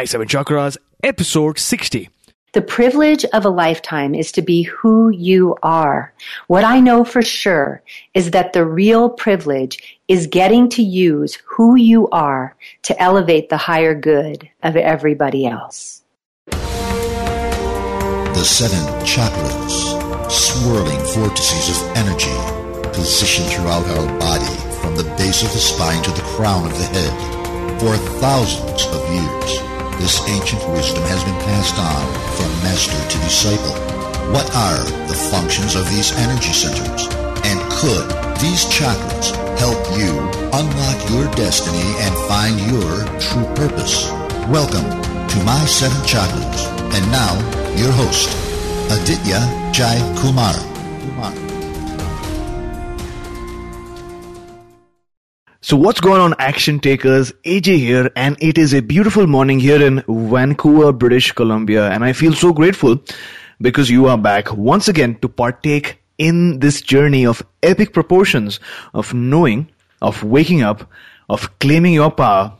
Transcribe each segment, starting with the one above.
My Seven Chakras, episode 60. The privilege of a lifetime is to be who you are. What I know for sure is that the real privilege is getting to use who you are to elevate the higher good of everybody else. The seven chakras, swirling vortices of energy, positioned throughout our body from the base of the spine to the crown of the head for thousands of years this ancient wisdom has been passed on from master to disciple. What are the functions of these energy centers? And could these chakras help you unlock your destiny and find your true purpose? Welcome to My Seven Chakras. And now, your host, Aditya Jai Kumar. Kumar. So what's going on action takers? AJ here and it is a beautiful morning here in Vancouver, British Columbia and I feel so grateful because you are back once again to partake in this journey of epic proportions of knowing, of waking up, of claiming your power.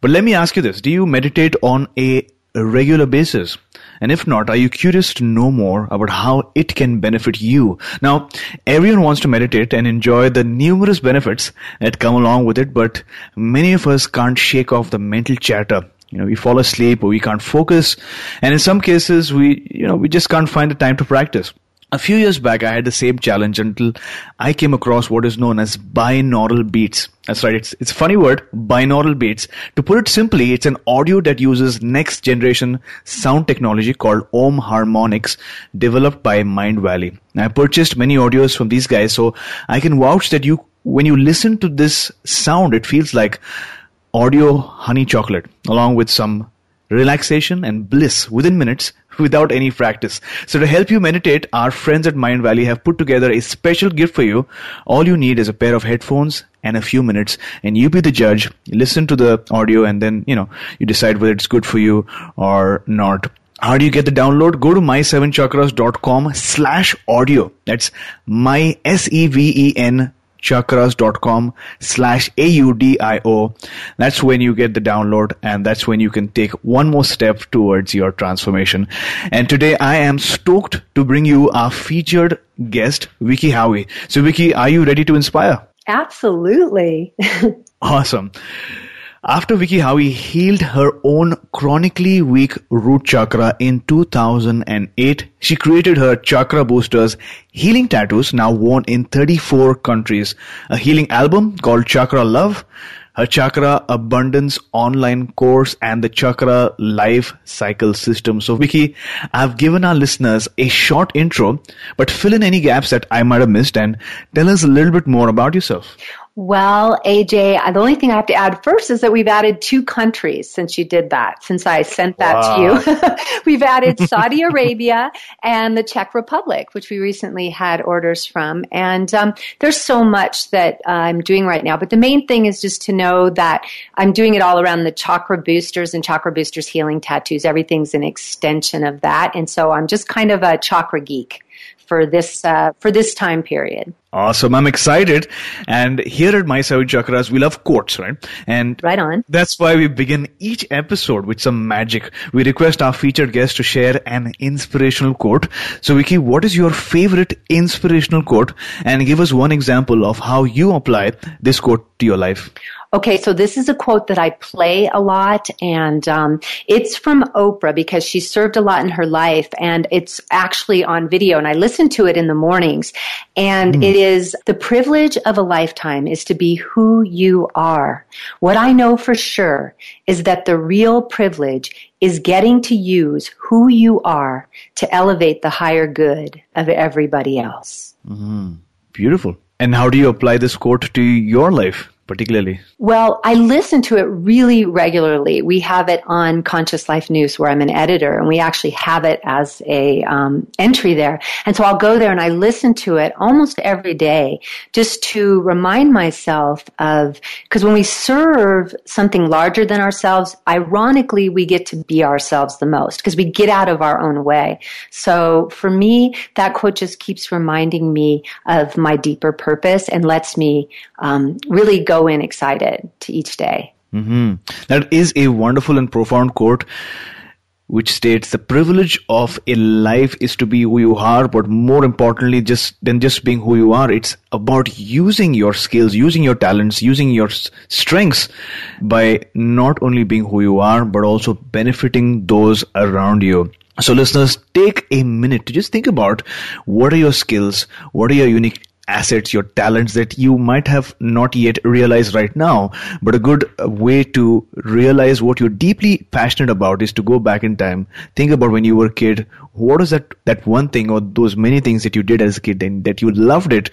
But let me ask you this. Do you meditate on a regular basis? And if not, are you curious to know more about how it can benefit you? Now, everyone wants to meditate and enjoy the numerous benefits that come along with it, but many of us can't shake off the mental chatter. You know, we fall asleep or we can't focus. And in some cases, we, you know, we just can't find the time to practice. A few years back, I had the same challenge until I came across what is known as binaural beats. Uh, That's right. It's, it's a funny word, binaural beats. To put it simply, it's an audio that uses next generation sound technology called Om Harmonics developed by Mindvalley. I purchased many audios from these guys, so I can vouch that you, when you listen to this sound, it feels like audio honey chocolate along with some relaxation and bliss within minutes without any practice. So to help you meditate, our friends at Mindvalley have put together a special gift for you. All you need is a pair of headphones and a few minutes and you be the judge. Listen to the audio and then, you know, you decide whether it's good for you or not. How do you get the download? Go to my7chakras.com slash audio. That's my S-E-V-E-N chakras.com slash AUDIO. That's when you get the download and that's when you can take one more step towards your transformation. And today I am stoked to bring you our featured guest, Vicki Howie. So Vicki, are you ready to inspire? Absolutely. awesome. After Vicki Howie healed her own chronically weak root chakra in 2008, she created her chakra boosters healing tattoos now worn in 34 countries, a healing album called Chakra Love, her chakra abundance online course and the chakra life cycle system. So Vicki, I've given our listeners a short intro, but fill in any gaps that I might have missed and tell us a little bit more about yourself. Well, AJ, the only thing I have to add first is that we've added two countries since you did that, since I sent that wow. to you. we've added Saudi Arabia and the Czech Republic, which we recently had orders from. And um, there's so much that uh, I'm doing right now. But the main thing is just to know that I'm doing it all around the chakra boosters and chakra boosters healing tattoos. Everything's an extension of that. And so I'm just kind of a chakra geek. For this uh, for this time period. Awesome. I'm excited. And here at My Seven Chakras, we love quotes, right? And right on. That's why we begin each episode with some magic. We request our featured guest to share an inspirational quote. So Vicki, what is your favorite inspirational quote? And give us one example of how you apply this quote to your life. Okay, so this is a quote that I play a lot, and um, it's from Oprah because she served a lot in her life, and it's actually on video, and I listen to it in the mornings. And mm. it is the privilege of a lifetime is to be who you are. What I know for sure is that the real privilege is getting to use who you are to elevate the higher good of everybody else. Mm-hmm. Beautiful. And how do you apply this quote to your life? Particularly? Well, I listen to it really regularly. We have it on Conscious Life News, where I'm an editor, and we actually have it as a um, entry there. And so I'll go there and I listen to it almost every day, just to remind myself of because when we serve something larger than ourselves, ironically, we get to be ourselves the most because we get out of our own way. So for me, that quote just keeps reminding me of my deeper purpose and lets me um, really go go in excited to each day. Mm-hmm. That is a wonderful and profound quote which states the privilege of a life is to be who you are, but more importantly, just than just being who you are, it's about using your skills, using your talents, using your strengths by not only being who you are, but also benefiting those around you. So listeners, take a minute to just think about what are your skills, what are your unique assets, your talents that you might have not yet realized right now. But a good way to realize what you're deeply passionate about is to go back in time. Think about when you were a kid. What is that, that one thing or those many things that you did as a kid and that you loved it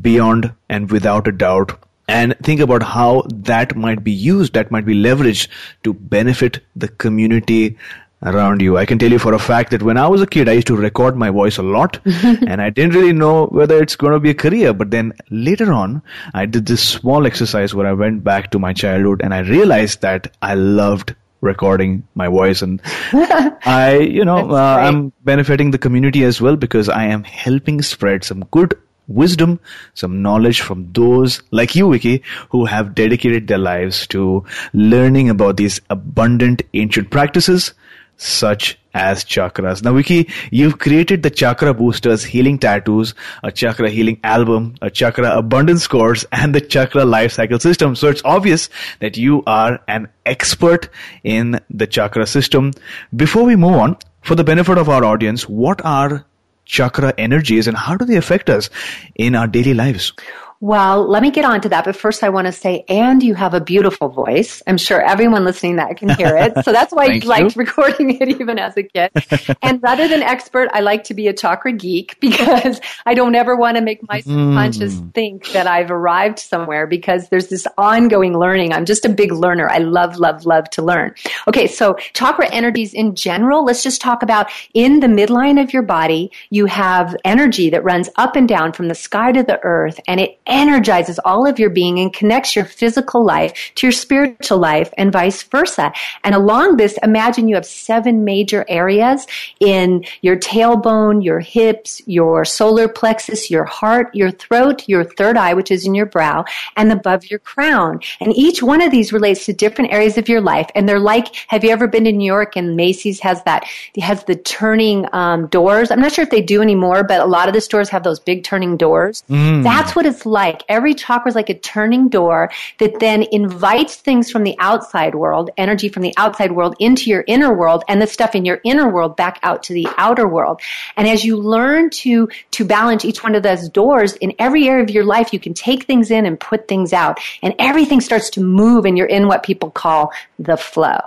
beyond and without a doubt? And think about how that might be used, that might be leveraged to benefit the community around you. I can tell you for a fact that when I was a kid, I used to record my voice a lot and I didn't really know whether it's going to be a career. But then later on, I did this small exercise where I went back to my childhood and I realized that I loved recording my voice and I, you know, uh, I'm benefiting the community as well because I am helping spread some good wisdom, some knowledge from those like you, Vicki, who have dedicated their lives to learning about these abundant ancient practices such as chakras. Now, Vicki, you've created the Chakra Boosters Healing Tattoos, a Chakra Healing Album, a Chakra Abundance Course, and the Chakra Life Cycle System. So it's obvious that you are an expert in the chakra system. Before we move on, for the benefit of our audience, what are chakra energies and how do they affect us in our daily lives? Well, let me get on to that. But first, I want to say, and you have a beautiful voice. I'm sure everyone listening that can hear it. So that's why I liked recording it even as a kid. and rather than expert, I like to be a chakra geek because I don't ever want to make my subconscious mm. think that I've arrived somewhere because there's this ongoing learning. I'm just a big learner. I love, love, love to learn. Okay. So chakra energies in general, let's just talk about in the midline of your body, you have energy that runs up and down from the sky to the earth and it energizes all of your being and connects your physical life to your spiritual life and vice versa. And along this, imagine you have seven major areas in your tailbone, your hips, your solar plexus, your heart, your throat, your third eye, which is in your brow, and above your crown. And each one of these relates to different areas of your life. And they're like, have you ever been to New York and Macy's has that, has the turning um, doors. I'm not sure if they do anymore, but a lot of the stores have those big turning doors. Mm. That's what it's like like. Every chakra is like a turning door that then invites things from the outside world, energy from the outside world into your inner world and the stuff in your inner world back out to the outer world. And as you learn to, to balance each one of those doors in every area of your life, you can take things in and put things out and everything starts to move and you're in what people call the flow.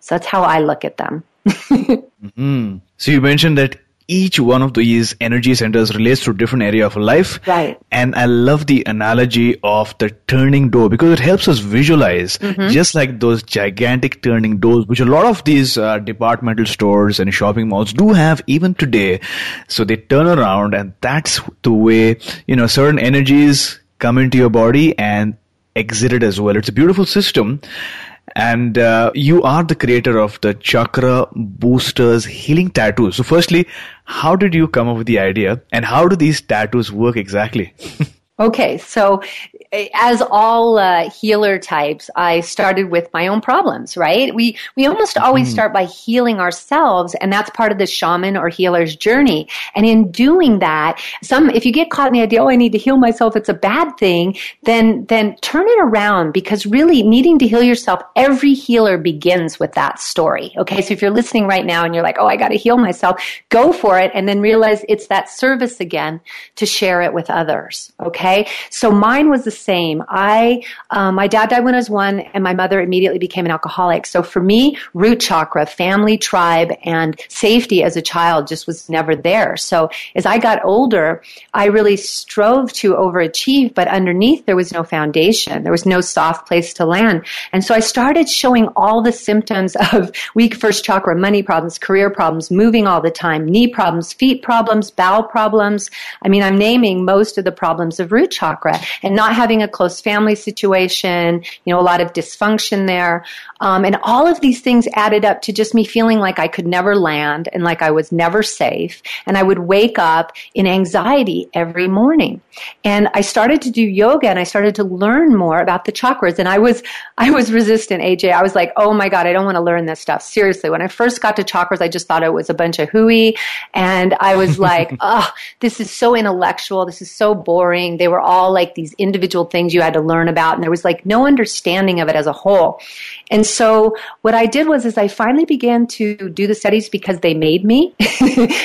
So that's how I look at them. mm-hmm. So you mentioned that each one of these energy centers relates to a different area of life. Right. And I love the analogy of the turning door because it helps us visualize mm-hmm. just like those gigantic turning doors, which a lot of these uh, departmental stores and shopping malls do have even today. So they turn around and that's the way, you know, certain energies come into your body and exit it as well. It's a beautiful system. And uh, you are the creator of the Chakra Boosters Healing Tattoo. So, firstly, how did you come up with the idea, and how do these tattoos work exactly? Okay, so as all uh, healer types, I started with my own problems, right? We we almost always mm-hmm. start by healing ourselves, and that's part of the shaman or healer's journey. And in doing that, some if you get caught in the idea, oh, I need to heal myself, it's a bad thing, then then turn it around because really needing to heal yourself, every healer begins with that story. Okay, so if you're listening right now and you're like, oh, I got to heal myself, go for it, and then realize it's that service again to share it with others. Okay, so mine was the same. I, um, my dad died when I was one, and my mother immediately became an alcoholic. So for me, root chakra, family, tribe, and safety as a child just was never there. So as I got older, I really strove to overachieve, but underneath there was no foundation. There was no soft place to land. And so I started showing all the symptoms of weak first chakra, money problems, career problems, moving all the time, knee problems, feet problems, bowel problems. I mean, I'm naming most of the problems of root chakra and not having a close family situation, you know, a lot of dysfunction there. Um, and all of these things added up to just me feeling like I could never land and like I was never safe. And I would wake up in anxiety every morning. And I started to do yoga and I started to learn more about the chakras. And I was, I was resistant, AJ. I was like, oh my God, I don't want to learn this stuff. Seriously. When I first got to chakras, I just thought it was a bunch of hooey. And I was like, oh, this is so intellectual. This is so boring. They were all like these individual things you had to learn about. And there was like no understanding of it as a whole. And so what I did was is I finally began to do the studies because they made me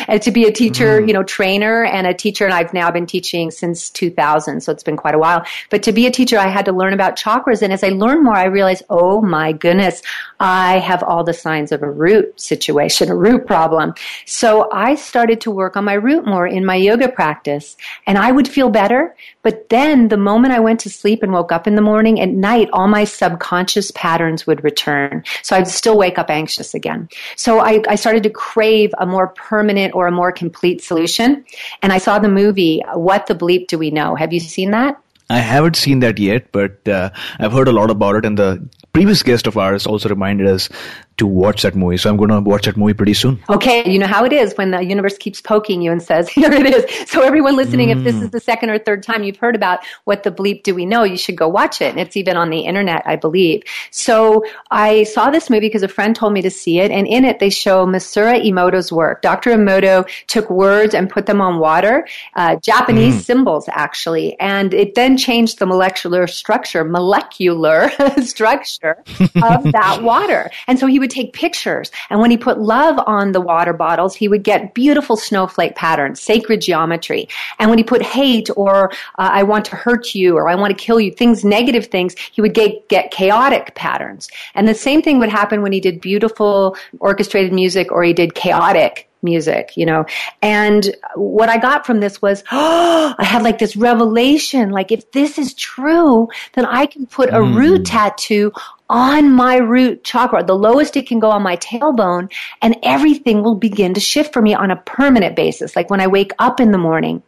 and to be a teacher, mm. you know, trainer and a teacher. And I've now been teaching since 2000. So it's been quite a while. But to be a teacher, I had to learn about chakras. And as I learned more, I realized, oh my goodness, I have all the signs of a root situation, a root problem. So I started to work on my root more in my yoga practice and I would feel better. But then the moment I went to sleep and woke up in the morning at night, all my subconscious patterns would return. So I'd still wake up anxious again. So I, I started to crave a more permanent or a more complete solution. And I saw the movie, What the Bleep Do We Know? Have you seen that? I haven't seen that yet, but uh, I've heard a lot about it, and the previous guest of ours also reminded us to watch that movie. So I'm going to watch that movie pretty soon. Okay. You know how it is when the universe keeps poking you and says, here it is. So everyone listening, mm. if this is the second or third time you've heard about what the bleep do we know, you should go watch it. And it's even on the internet, I believe. So I saw this movie because a friend told me to see it. And in it, they show Masaru Emoto's work. Dr. Emoto took words and put them on water, uh, Japanese mm. symbols actually. And it then changed the molecular structure, molecular structure of that water. And so he would would take pictures. And when he put love on the water bottles, he would get beautiful snowflake patterns, sacred geometry. And when he put hate or uh, I want to hurt you or I want to kill you, things, negative things, he would get, get chaotic patterns. And the same thing would happen when he did beautiful orchestrated music or he did chaotic music, you know. And what I got from this was, oh, I had like this revelation. Like, if this is true, then I can put a mm. root tattoo on my root chakra, the lowest it can go on my tailbone, and everything will begin to shift for me on a permanent basis, like when I wake up in the morning.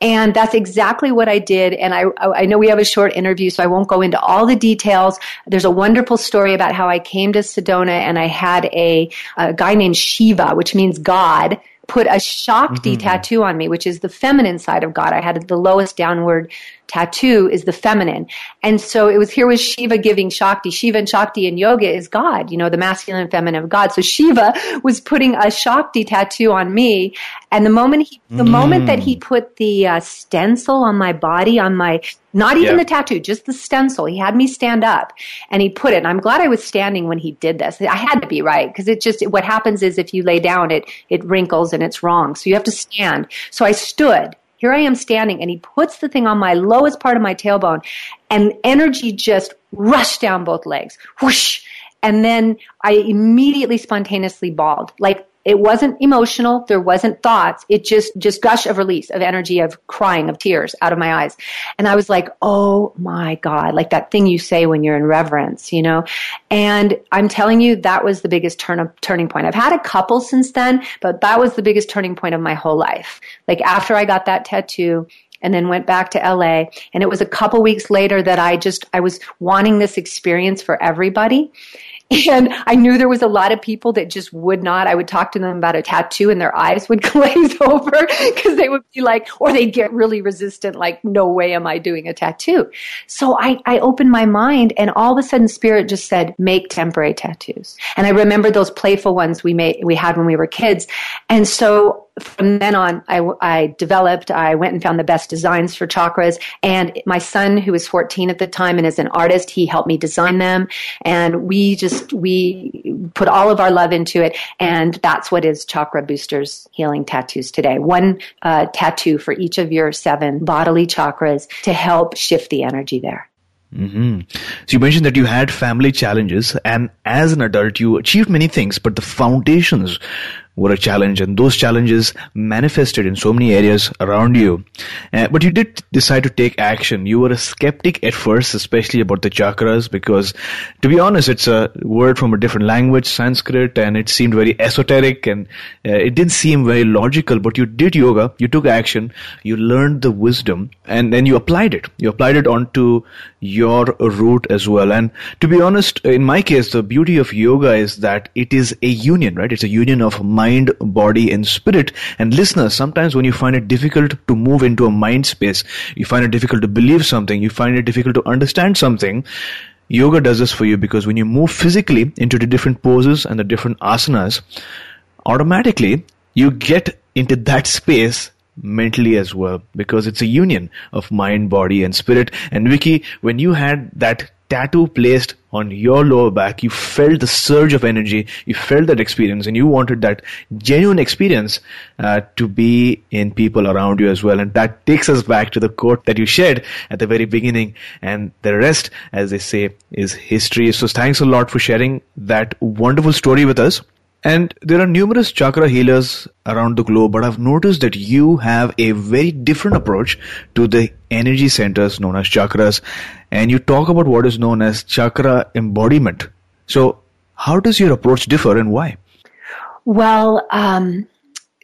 And that's exactly what I did. And I, I know we have a short interview, so I won't go into all the details. There's a wonderful story about how I came to Sedona and I had a, a guy named Shiva, which means God, put a Shakti mm-hmm. tattoo on me, which is the feminine side of God. I had the lowest downward tattoo is the feminine. And so it was here was Shiva giving Shakti. Shiva and Shakti in yoga is God, you know, the masculine and feminine of God. So Shiva was putting a Shakti tattoo on me. And the moment he, the mm. moment that he put the uh, stencil on my body, on my, not even yeah. the tattoo, just the stencil, he had me stand up and he put it. And I'm glad I was standing when he did this. I had to be right because it just, what happens is if you lay down, it, it wrinkles and it's wrong. So you have to stand. So I stood here I am standing and he puts the thing on my lowest part of my tailbone and energy just rushed down both legs. Whoosh. And then I immediately spontaneously bawled. Like it wasn't emotional. There wasn't thoughts. It just, just gush of release of energy of crying of tears out of my eyes. And I was like, Oh my God, like that thing you say when you're in reverence, you know? And I'm telling you, that was the biggest turn turning point. I've had a couple since then, but that was the biggest turning point of my whole life. Like after I got that tattoo, and then went back to LA. And it was a couple weeks later that I just, I was wanting this experience for everybody. And I knew there was a lot of people that just would not. I would talk to them about a tattoo and their eyes would glaze over because they would be like, or they'd get really resistant, like, no way am I doing a tattoo. So I, I opened my mind and all of a sudden spirit just said, make temporary tattoos. And I remember those playful ones we made, we had when we were kids. And so from then on, I, I, developed, I went and found the best designs for chakras. And my son, who was 14 at the time and is an artist, he helped me design them. And we just, we put all of our love into it. And that's what is Chakra Boosters Healing Tattoos today. One uh, tattoo for each of your seven bodily chakras to help shift the energy there. Mm-hmm. So you mentioned that you had family challenges, and as an adult, you achieved many things, but the foundations were a challenge and those challenges manifested in so many areas around you. Uh, but you did decide to take action. You were a skeptic at first, especially about the chakras, because to be honest, it's a word from a different language, Sanskrit, and it seemed very esoteric and uh, it didn't seem very logical. But you did yoga, you took action, you learned the wisdom, and then you applied it. You applied it onto your root as well. And to be honest, in my case, the beauty of yoga is that it is a union, right? It's a union of mind, body, and spirit. And listeners, sometimes when you find it difficult to move into a mind space, you find it difficult to believe something, you find it difficult to understand something, yoga does this for you because when you move physically into the different poses and the different asanas, automatically you get into that space mentally as well because it's a union of mind, body, and spirit. And Vicki, when you had that tattoo placed on your lower back, you felt the surge of energy, you felt that experience, and you wanted that genuine experience uh, to be in people around you as well. And that takes us back to the quote that you shared at the very beginning. And the rest, as they say, is history. So thanks a lot for sharing that wonderful story with us. And there are numerous chakra healers around the globe, but I've noticed that you have a very different approach to the energy centers known as chakras. And you talk about what is known as chakra embodiment. So, how does your approach differ and why? Well, um,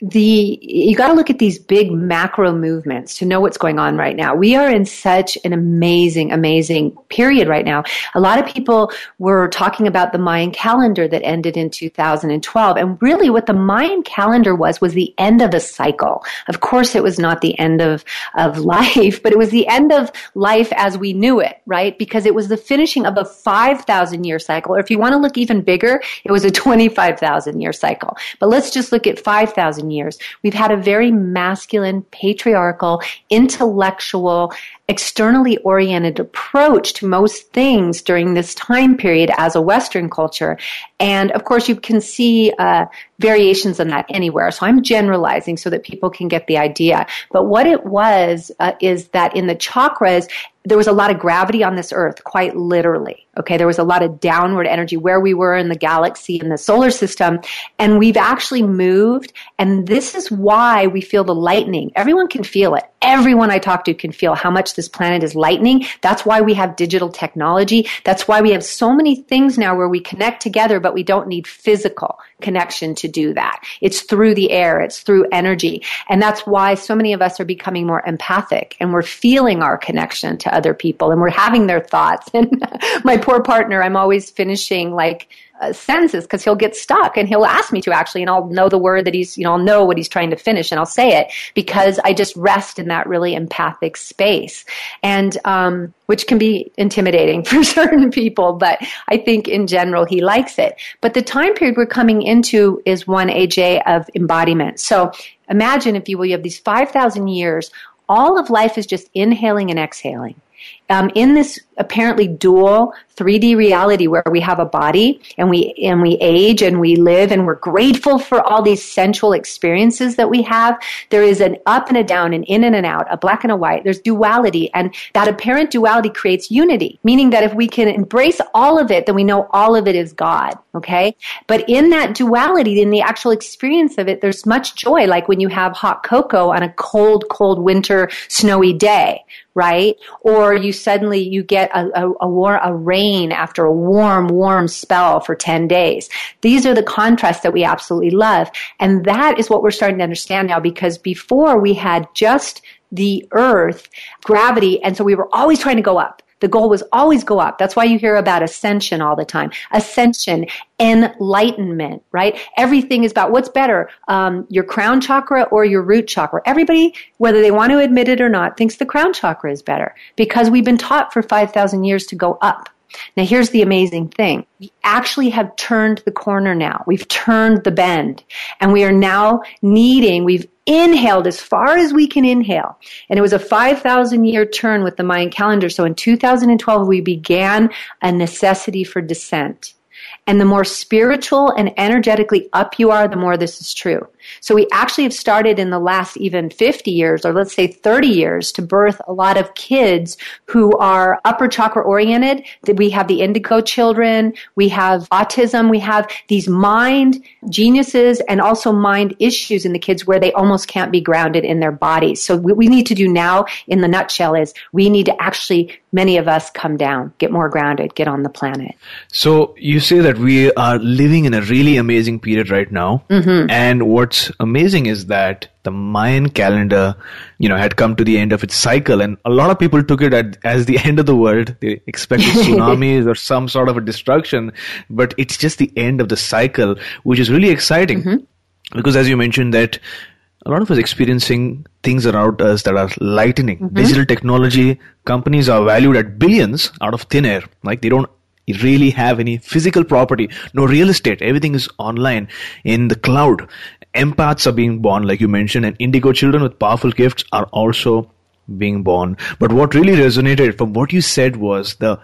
the you got to look at these big macro movements to know what's going on right now. We are in such an amazing, amazing period right now. A lot of people were talking about the Mayan calendar that ended in 2012, and really, what the Mayan calendar was was the end of a cycle. Of course, it was not the end of of life, but it was the end of life as we knew it, right? Because it was the finishing of a 5,000 year cycle, or if you want to look even bigger, it was a 25,000 year cycle. But let's just look at 5,000 years. We've had a very masculine, patriarchal, intellectual, externally oriented approach to most things during this time period as a Western culture. And of course, you can see uh, variations on that anywhere. So I'm generalizing so that people can get the idea. But what it was uh, is that in the chakras, there was a lot of gravity on this earth, quite literally. Okay, there was a lot of downward energy where we were in the galaxy in the solar system, and we've actually moved. And this is why we feel the lightning. Everyone can feel it. Everyone I talk to can feel how much this planet is lightning. That's why we have digital technology. That's why we have so many things now where we connect together, but we don't need physical connection to do that. It's through the air. It's through energy. And that's why so many of us are becoming more empathic and we're feeling our connection to other people and we're having their thoughts. And my poor partner, I'm always finishing like uh, sentences because he'll get stuck and he'll ask me to actually, and I'll know the word that he's, you know, I'll know what he's trying to finish and I'll say it because I just rest in that really empathic space. And, um, which can be intimidating for certain people, but I think in general he likes it. But the time period we're coming into is one AJ of embodiment. So imagine if you will, you have these 5,000 years, all of life is just inhaling and exhaling um, in this apparently dual 3D reality where we have a body and we and we age and we live and we're grateful for all these sensual experiences that we have. There is an up and a down, an in and an out, a black and a white. There's duality, and that apparent duality creates unity. Meaning that if we can embrace all of it, then we know all of it is God. Okay, but in that duality, in the actual experience of it, there's much joy. Like when you have hot cocoa on a cold, cold winter snowy day, right? Or you suddenly you get a, a, a, war, a rain after a warm, warm spell for 10 days. These are the contrasts that we absolutely love. And that is what we're starting to understand now because before we had just the earth, gravity. And so we were always trying to go up. The goal was always go up. That's why you hear about ascension all the time. Ascension, enlightenment, right? Everything is about what's better, um, your crown chakra or your root chakra. Everybody, whether they want to admit it or not, thinks the crown chakra is better because we've been taught for 5,000 years to go up. Now here's the amazing thing. We actually have turned the corner now. We've turned the bend and we are now needing, we've inhaled as far as we can inhale. And it was a 5,000 year turn with the Mayan calendar. So in 2012, we began a necessity for descent. And the more spiritual and energetically up you are, the more this is true. So we actually have started in the last even 50 years, or let's say 30 years, to birth a lot of kids who are upper chakra oriented. We have the indigo children, we have autism, we have these mind geniuses and also mind issues in the kids where they almost can't be grounded in their bodies. So what we need to do now in the nutshell is we need to actually, many of us come down, get more grounded, get on the planet. So you say that we are living in a really amazing period right now. Mm-hmm. And what's what's amazing is that the Mayan calendar, you know, had come to the end of its cycle, and a lot of people took it at, as the end of the world. They expected tsunamis or some sort of a destruction, but it's just the end of the cycle, which is really exciting mm-hmm. because, as you mentioned, that a lot of us experiencing things around us that are lightening. Mm-hmm. Digital technology companies are valued at billions out of thin air. Like they don't really have any physical property, no real estate. Everything is online in the cloud empaths are being born, like you mentioned, and indigo children with powerful gifts are also being born. But what really resonated from what you said was the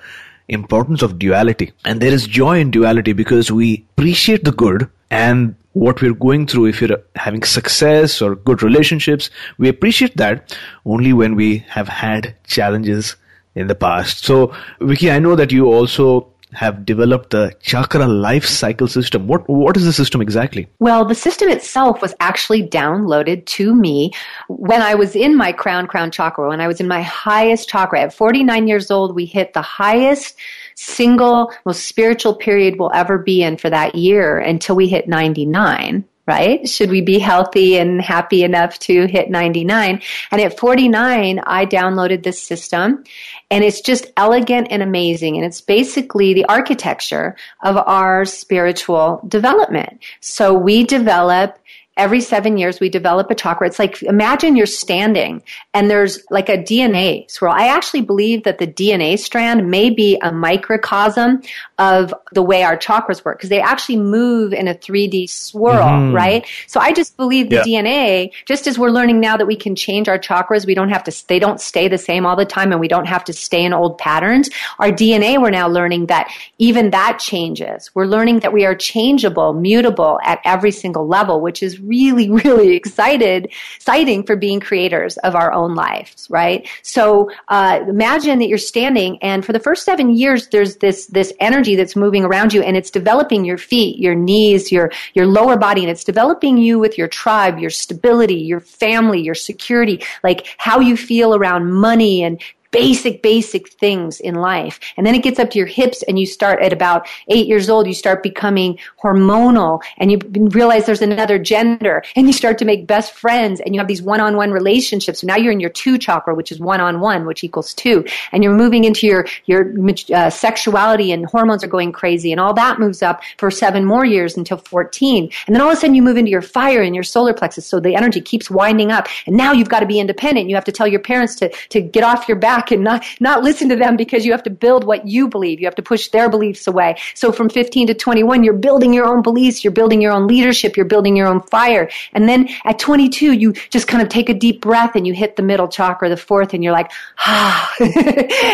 importance of duality. And there is joy in duality because we appreciate the good and what we're going through. If you're having success or good relationships, we appreciate that only when we have had challenges in the past. So, Vicki, I know that you also have developed the chakra life cycle system. What what is the system exactly? Well, the system itself was actually downloaded to me when I was in my crown crown chakra, when I was in my highest chakra. At 49 years old, we hit the highest single most spiritual period we'll ever be in for that year until we hit 99 right? Should we be healthy and happy enough to hit 99? And at 49, I downloaded this system and it's just elegant and amazing. And it's basically the architecture of our spiritual development. So we develop every seven years we develop a chakra. It's like imagine you're standing and there's like a DNA swirl. I actually believe that the DNA strand may be a microcosm of the way our chakras work because they actually move in a 3D swirl, mm-hmm. right? So I just believe the yeah. DNA, just as we're learning now that we can change our chakras, we don't have to, they don't stay the same all the time and we don't have to stay in old patterns. Our DNA, we're now learning that even that changes. We're learning that we are changeable, mutable at every single level, which is really, really excited, exciting for being creators of our own lives, right? So uh, imagine that you're standing, and for the first seven years, there's this this energy that's moving around you, and it's developing your feet, your knees, your your lower body, and it's developing you with your tribe, your stability, your family, your security, like how you feel around money and basic, basic things in life. And then it gets up to your hips and you start at about eight years old, you start becoming hormonal and you realize there's another gender and you start to make best friends and you have these one-on-one relationships. So now you're in your two chakra, which is one-on-one, which equals two. And you're moving into your, your uh, sexuality and hormones are going crazy and all that moves up for seven more years until 14. And then all of a sudden you move into your fire and your solar plexus. So the energy keeps winding up. And now you've got to be independent. You have to tell your parents to, to get off your back back and not, not listen to them because you have to build what you believe. You have to push their beliefs away. So from 15 to 21, you're building your own beliefs. You're building your own leadership. You're building your own fire. And then at 22, you just kind of take a deep breath and you hit the middle chakra, the fourth, and you're like, ah,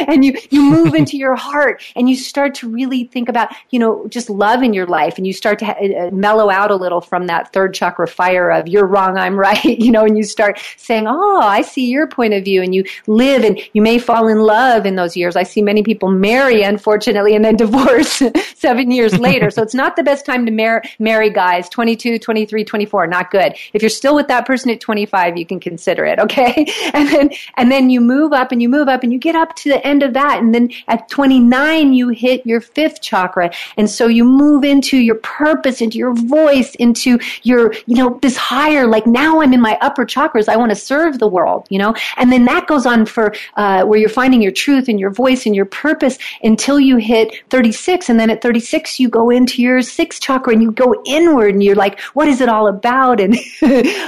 and you, you move into your heart and you start to really think about, you know, just love in your life and you start to ha- uh, mellow out a little from that third chakra fire of you're wrong, I'm right, you know, and you start saying, oh, I see your point of view and you live and you may fall in love in those years. I see many people marry, unfortunately, and then divorce seven years later. so it's not the best time to mar- marry guys, 22, 23, 24, not good. If you're still with that person at 25, you can consider it, okay? And then, and then you move up and you move up and you get up to the end of that. And then at 29, you hit your fifth chakra. And so you move into your purpose, into your voice, into your, you know, this higher, like now I'm in my upper chakras. I want to serve the world, you know? And then that goes on for, uh, where you're finding your truth and your voice and your purpose until you hit 36. And then at 36, you go into your sixth chakra and you go inward and you're like, what is it all about? And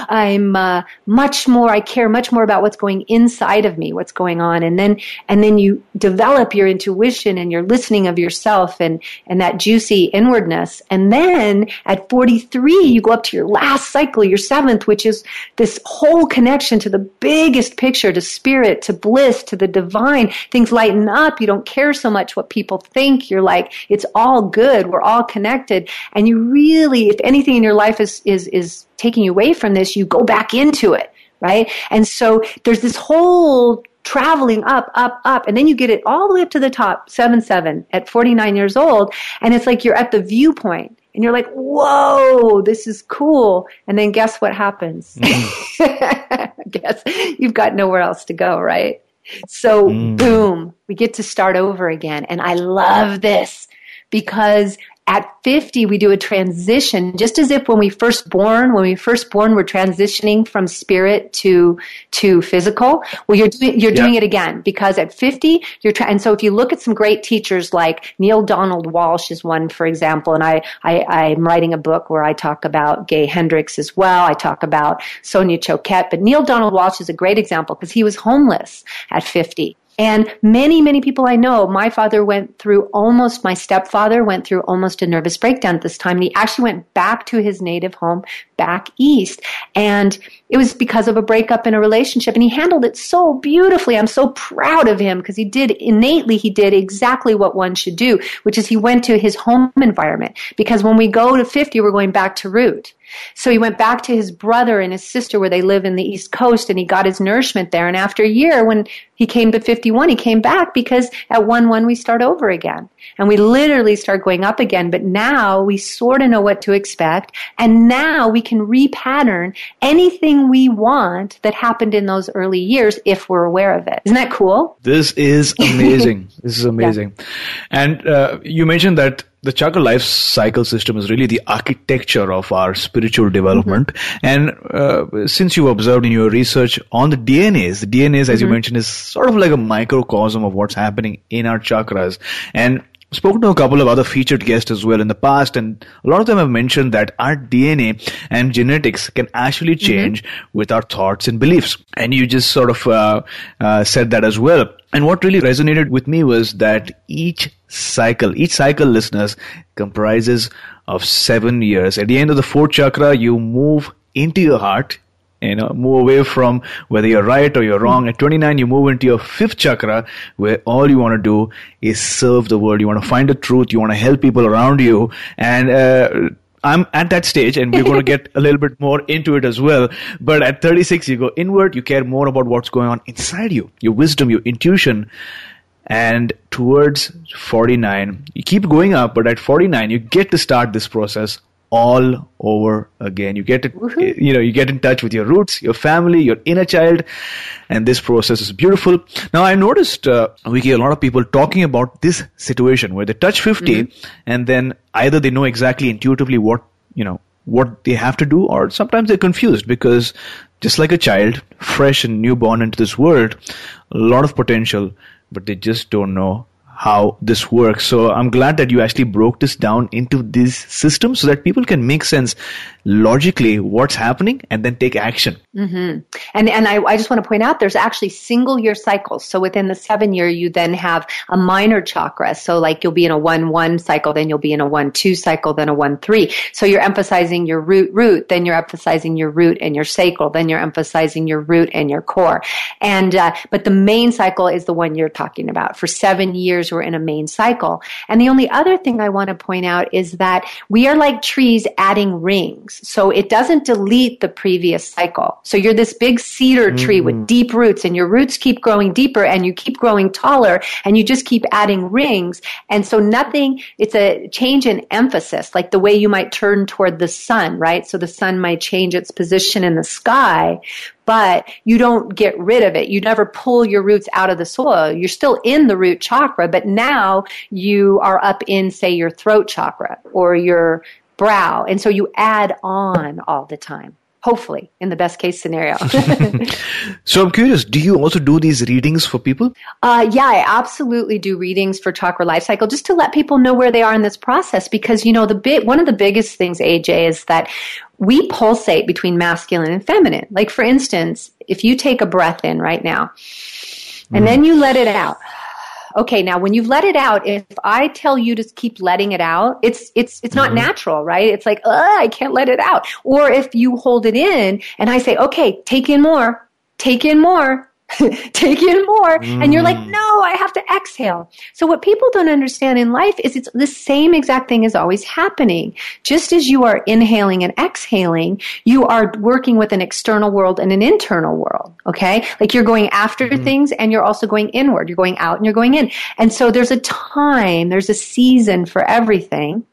I'm, uh, much more, I care much more about what's going inside of me, what's going on. And then, and then you develop your intuition and your listening of yourself and, and that juicy inwardness. And then at 43, you go up to your last cycle, your seventh, which is this whole connection to the biggest picture, to spirit, to bliss, to the divine. Things lighten up. You don't care so much what people think. You're like, it's all good. We're all connected. And you really, if anything in your life is, is, is taking you away from this, you go back into it, right? And so there's this whole traveling up, up, up, and then you get it all the way up to the top, seven, seven, at 49 years old, and it's like you're at the viewpoint, and you're like, whoa, this is cool. And then guess what happens? Mm-hmm. guess you've got nowhere else to go, right? So mm. boom, we get to start over again. And I love this because at 50 we do a transition just as if when we first born when we first born we're transitioning from spirit to to physical. Well you're doing you're doing it again because at 50 you're tra- and so if you look at some great teachers like Neale Donald Walsch is one for example and I, I I'm writing a book where I talk about Gay Hendricks as well. I talk about Sonia Choquette but Neale Donald Walsch is a great example because he was homeless at 50 and many, many people I know, my father went through almost, my stepfather went through almost a nervous breakdown at this time. And he actually went back to his native home, back east. And it was because of a breakup in a relationship. And he handled it so beautifully. I'm so proud of him because he did innately, he did exactly what one should do, which is he went to his home environment. Because when we go to 50, we're going back to root. So he went back to his brother and his sister where they live in the East Coast and he got his nourishment there. And after a year, when he came to 51, he came back because at 1 1 we start over again. And we literally start going up again. But now we sort of know what to expect. And now we can repattern anything we want that happened in those early years if we're aware of it. Isn't that cool? This is amazing. this is amazing. Yeah. And uh, you mentioned that the chakra life cycle system is really the architecture of our spiritual development. Mm-hmm. And uh, since you observed in your research on the DNAs, the DNAs, as mm-hmm. you mentioned, is sort of like a microcosm of what's happening in our chakras. And spoken to a couple of other featured guests as well in the past, and a lot of them have mentioned that our DNA and genetics can actually mm-hmm. change mm-hmm. with our thoughts and beliefs. And you just sort of uh, uh, said that as well. And what really resonated with me was that each cycle, each cycle, listeners, comprises of seven years. At the end of the fourth chakra, you move into your heart you know move away from whether you're right or you're wrong. At 29 you move into your fifth chakra where all you want to do is serve the world. You want to find the truth. You want to help people around you. And uh, I'm at that stage and we're going to get a little bit more into it as well. But at 36, you go inward, you care more about what's going on inside you, your wisdom, your intuition. And towards 49, you keep going up, but at 49, you get to start this process all over again. You get it, you know, you get in touch with your roots, your family, your inner child, and this process is beautiful. Now, I noticed, uh, Vicki, a lot of people talking about this situation where they touch 50 mm-hmm. and then either they know exactly intuitively what, you know, what they have to do, or sometimes they're confused because just like a child, fresh and newborn into this world, a lot of potential, but they just don't know how this works. So I'm glad that you actually broke this down into these systems so that people can make sense logically what's happening and then take action. Mm-hmm. And and I, I just want to point out there's actually single year cycles. So within the seven year, you then have a minor chakra. So like you'll be in a one one cycle, then you'll be in a one two cycle, then a one three. So you're emphasizing your root root, then you're emphasizing your root and your sacral, then you're emphasizing your root and your core. And uh, but the main cycle is the one you're talking about. For seven years, we're in a main cycle. And the only other thing I want to point out is that we are like trees adding rings. So it doesn't delete the previous cycle. So you're this big cedar tree mm-hmm. with deep roots and your roots keep growing deeper and you keep growing taller and you just keep adding rings. And so nothing, it's a change in emphasis, like the way you might turn toward the sun, right? So the sun might change its position in the sky, but you don't get rid of it. You never pull your roots out of the soil. You're still in the root chakra, but now you are up in, say, your throat chakra or your brow. And so you add on all the time hopefully in the best case scenario so i'm curious do you also do these readings for people uh, yeah i absolutely do readings for chakra life cycle just to let people know where they are in this process because you know the bit one of the biggest things aj is that we pulsate between masculine and feminine like for instance if you take a breath in right now and mm. then you let it out okay, now when you've let it out, if I tell you to keep letting it out, it's, it's, it's not mm-hmm. natural, right? It's like, I can't let it out. Or if you hold it in and I say, okay, take in more, take in more, take in more. Mm. And you're like, mm. no, I have to exhale. So what people don't understand in life is it's the same exact thing is always happening. Just as you are inhaling and exhaling, you are working with an external world and an internal world. Okay. Like you're going after mm. things and you're also going inward. You're going out and you're going in. And so there's a time, there's a season for everything.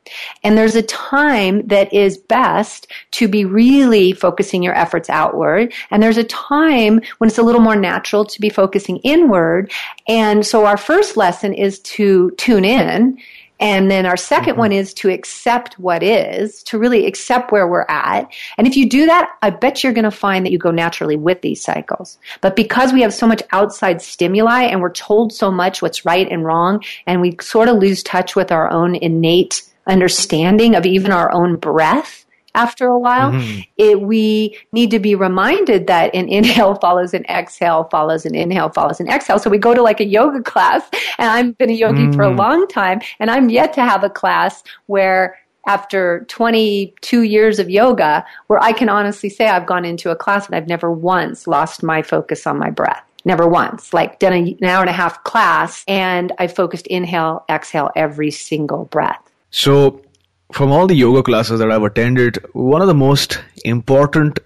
And there's a time that is best to be really focusing your efforts outward. And there's a time when it's a little more natural to be focusing inward. And so our first lesson is to tune in. And then our 2nd mm-hmm. one is to accept what is, to really accept where we're at. And if you do that, I bet you're going to find that you go naturally with these cycles. But because we have so much outside stimuli and we're told so much what's right and wrong, and we sort of lose touch with our own innate understanding of even our own breath after a while, mm-hmm. it, we need to be reminded that an inhale follows an exhale, follows an inhale, follows an exhale. So we go to like a yoga class, and I've been a yogi mm. for a mm. long time, and I'm yet to have a class where after 22 years of yoga, where I can honestly say I've gone into a class and I've never once lost my focus on my breath. Never once. Like done an hour and a half class and I focused inhale, exhale every single breath. So, from all the yoga classes that I've attended, one of the most important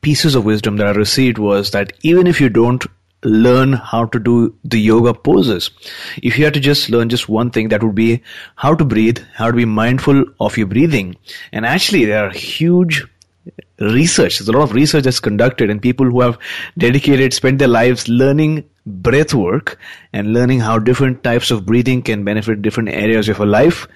pieces of wisdom that I received was that even if you don't learn how to do the yoga poses, if you had to just learn just one thing, that would be how to breathe, how to be mindful of your breathing. And actually, there are huge research. There's a lot of research that's conducted and people who have dedicated, spent their lives learning breath work and learning how different types of breathing can benefit different areas of your life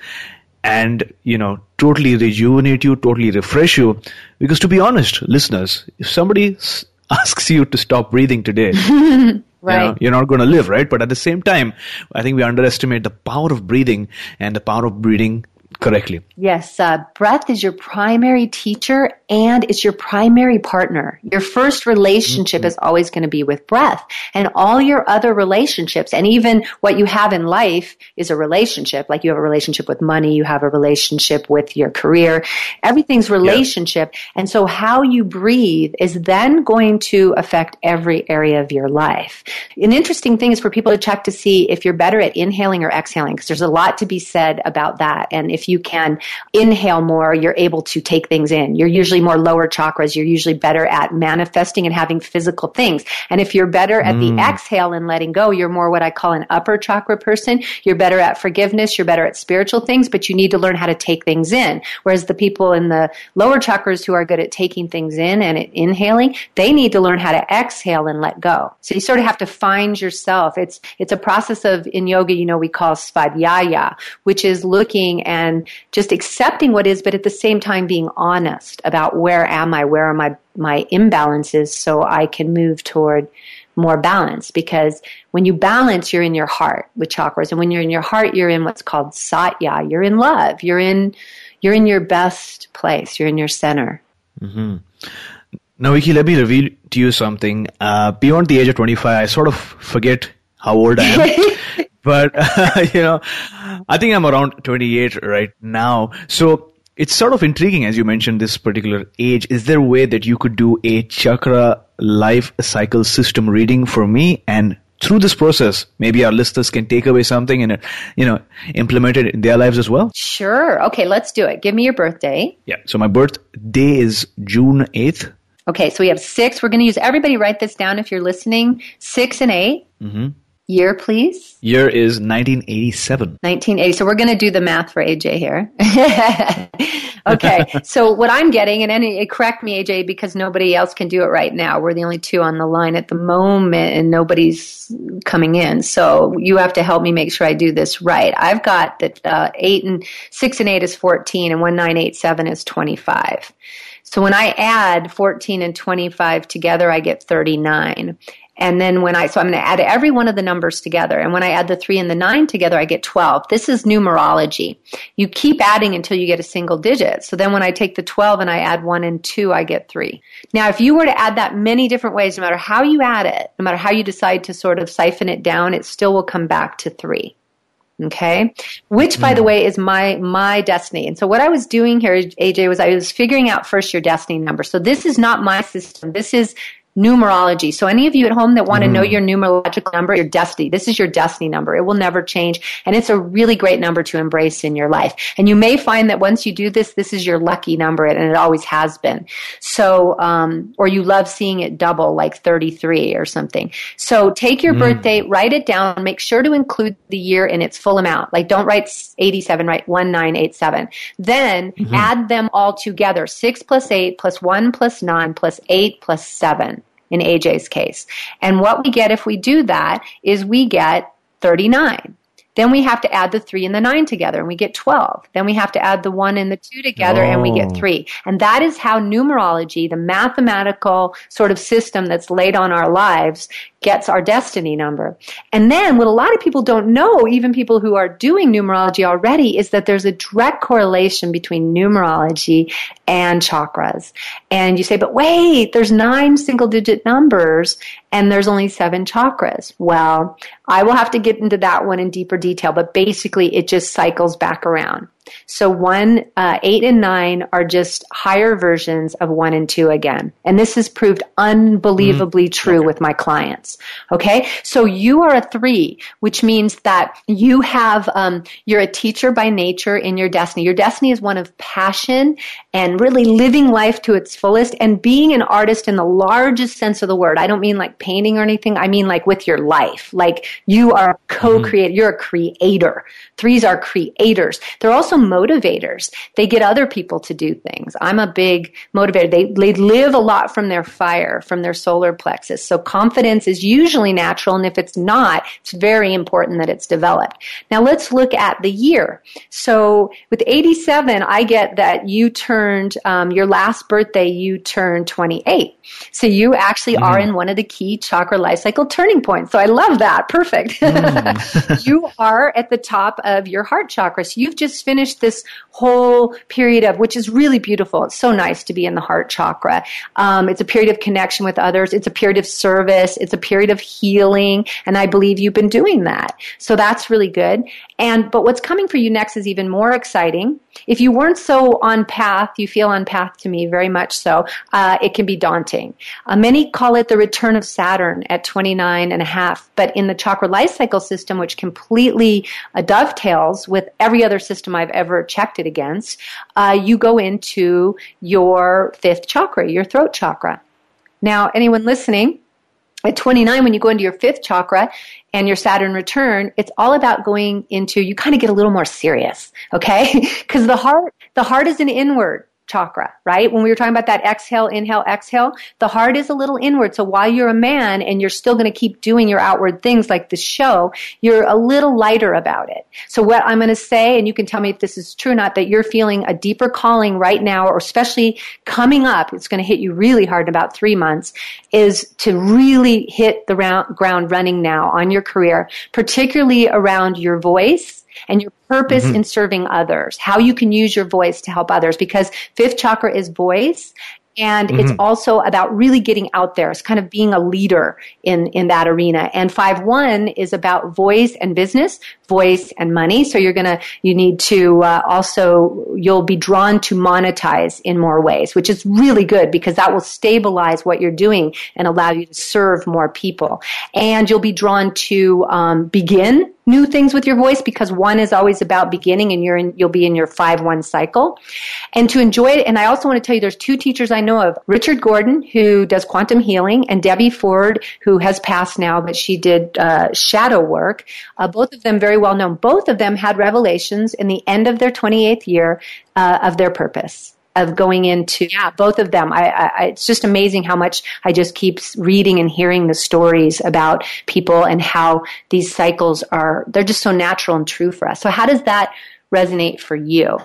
and you know totally rejuvenate you totally refresh you. Because to be honest listeners if somebody asks you to stop breathing today right you know, you're not going to live right? But at the same time i think we underestimate the power of breathing and the power of breathing correctly. Yes, uh, breath is your primary teacher and it's your primary partner. Your first relationship mm-hmm. is always going to be with breath. And all your other relationships, and even what you have in life is a relationship. Like you have a relationship with money, you have a relationship with your career. Everything's relationship. Yeah. And so how you breathe is then going to affect every area of your life. An interesting thing is for people to check to see if you're better at inhaling or exhaling, because there's a lot to be said about that. And if you can inhale more, you're able to take things in. You're usually more lower chakras. You're usually better at manifesting and having physical things. And if you're better at mm. the exhale and letting go, you're more what I call an upper chakra person. You're better at forgiveness. You're better at spiritual things, but you need to learn how to take things in. Whereas the people in the lower chakras who are good at taking things in and at inhaling, they need to learn how to exhale and let go. So you sort of have to find yourself. It's, it's a process of, in yoga, you know, we call svadhyaya, which is looking and and just accepting what is, but at the same time being honest about where am I, where are my, my imbalances so I can move toward more balance because when you balance, you're in your heart with chakras. And when you're in your heart, you're in what's called satya. You're in love. You're in, you're in your best place. You're in your center. Mm-hmm. Now, Vicki, let me reveal to you something. Uh, beyond the age of 25, I sort of forget how old I am. but uh, you know, I think I'm around 28 right now. So it's sort of intriguing as you mentioned this particular age. Is there a way that you could do a chakra life cycle system reading for me and through this process, maybe our listeners can take away something and, you know, implement it in their lives as well? Sure. Okay, let's do it. Give me your birthday. Yeah. So my birthday is June 8th. Okay, so we have six. We're going to use everybody write this down if you're listening. Six and 8 Mm-hmm. Year, please. Year is 1987. 1980. So we're going to do the math for AJ here. okay. so what I'm getting, and any, correct me, AJ, because nobody else can do it right now. We're the only two on the line at the moment, and nobody's coming in. So you have to help me make sure I do this right. I've got that uh, eight and six and eight is 14, and one nine eight seven is 25. So when I add 14 and 25 together, I get 39. And then when I, so I'm going to add every one of the numbers together. And when I add the three and the nine together, I get 12. This is numerology. You keep adding until you get a single digit. So then when I take the 12 and I add one and two, I get three. Now, if you were to add that many different ways, no matter how you add it, no matter how you decide to sort of siphon it down, it still will come back to three. Okay. Which, by the hmm. way, is my, my destiny. And so what I was doing here, AJ, was I was figuring out first your destiny number. So this is not my system. This is numerology. So any of you at home that want to know your numerological number, your destiny, this is your destiny number. It will never change. And it's a really great number to embrace in your life. And you may find that once you do this, this is your lucky number and it always has been. So, um, or you love seeing it double like 33 or something. So take your mm. birthday, write it down, make sure to include the year in its full amount. Like don't write 87, write 1987. Then mm-hmm. add them all together. 6 plus 8 plus 1 plus 9 plus 8 plus 7 in AJ's case. And what we get if we do that is we get 39. Then we have to add the 3 and the 9 together and we get 12. Then we have to add the 1 and the 2 together oh. and we get 3. And that is how numerology, the mathematical sort of system that's laid on our lives, gets our destiny number. And then what a lot of people don't know, even people who are doing numerology already, is that there's a direct correlation between numerology and chakras. And you say, but wait, there's nine single digit numbers and there's only seven chakras. Well, I will have to get into that one in deeper detail, but basically it just cycles back around. So one, uh, eight and nine are just higher versions of one and two again. And this has proved unbelievably mm true okay. with my clients. Okay. So you are a three, which means that you have, um, you're a teacher by nature in your destiny. Your destiny is one of passion and really living life to its fullest and being an artist in the largest sense of the word. I don't mean like painting or anything. I mean like with your life. Like you are a co-creator. mm You're a creator. Threes are creators. They're also motivators. They get other people to do things. I'm a big motivator. They, they live a lot from their fire, from their solar plexus. So confidence is usually natural. And if it's not, it's very important that it's developed. Now let's look at the year. So with 87, I get that you turned, um, your last birthday, you turned 28. So you actually mm. are in one of the key chakra life cycle turning points. So I love that. Perfect. Mm. you are at the top of your heart chakra. So you've just finished this whole period of, which is really beautiful. It's so nice to be in the heart chakra. Um, it's a period of connection with others. It's a period of service. It's a period of healing. And I believe you've been doing that. So that's really good. And, but what's coming for you next is even more exciting. If you weren't so on path, you feel on path to me very much so, uh, it can be daunting. Uh, many call it the return of Saturn at 29 and a half, but in the chakra life cycle system, which completely uh, dovetails with every other system I've ever checked it against, uh, you go into your fifth chakra, your throat chakra. Now, anyone listening, at 29, when you go into your fifth chakra and your Saturn return, it's all about going into, you kind of get a little more serious, okay? Because the heart, the heart is an inward chakra, right? When we were talking about that exhale, inhale, exhale, the heart is a little inward. So while you're a man and you're still going to keep doing your outward things like the show, you're a little lighter about it. So what I'm going to say, and you can tell me if this is true or not, that you're feeling a deeper calling right now, or especially coming up, it's going to hit you really hard in about three months, is to really hit the round, ground running now on your career, particularly around your voice and your purpose mm-hmm. in serving others, how you can use your voice to help others because fifth chakra is voice And mm-hmm. it's also about really getting out there. It's kind of being a leader in, in that arena. And 5-1 is about voice and business, voice and money. So you're gonna, you need to uh, also, you'll be drawn to monetize in more ways, which is really good because that will stabilize what you're doing and allow you to serve more people. And you'll be drawn to um, begin new things with your voice because one is always about beginning and you're in, you'll be in your 5-1 cycle. And to enjoy it, and I also want to tell you there's two teachers I know of, Richard Gordon, who does quantum healing, and Debbie Ford, who has passed now, but she did uh, shadow work. Uh, both of them very well known. Both of them had revelations in the end of their 28th year uh, of their purpose of going into yeah. both of them. I, I, it's just amazing how much i just keep reading and hearing the stories about people and how these cycles are they're just so natural and true for us. So how does that resonate for you?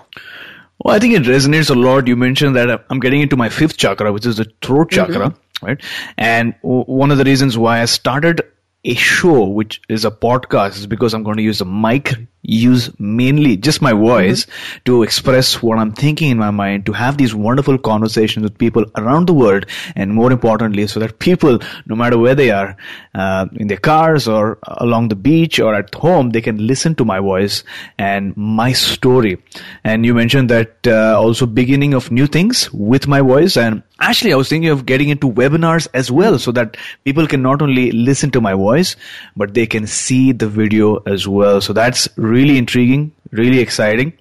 Well i think it resonates a lot. You mentioned that i'm getting into my fifth chakra which is the throat mm-hmm. chakra right? And one of the reasons why i started a show which is a podcast is because I'm going to use a mic, use mainly just my voice mm-hmm. to express what I'm thinking in my mind, to have these wonderful conversations with people around the world, and more importantly, so that people, no matter where they are, uh, in their cars or along the beach or at home, they can listen to my voice and my story. And you mentioned that uh, also beginning of new things with my voice and Actually, I was thinking of getting into webinars as well so that people can not only listen to my voice, but they can see the video as well. So that's really intriguing, really exciting.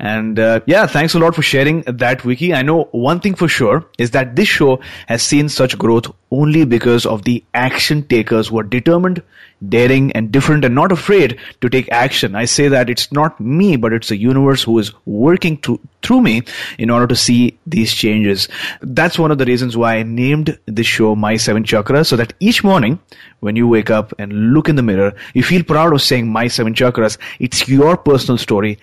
And uh, yeah, thanks a lot for sharing that, Vicki. I know one thing for sure is that this show has seen such growth only because of the action takers who are determined, daring, and different and not afraid to take action. I say that it's not me, but it's the universe who is working to, through me in order to see these changes. That's one of the reasons why I named this show My Seven Chakras so that each morning when you wake up and look in the mirror, you feel proud of saying My Seven Chakras. It's your personal story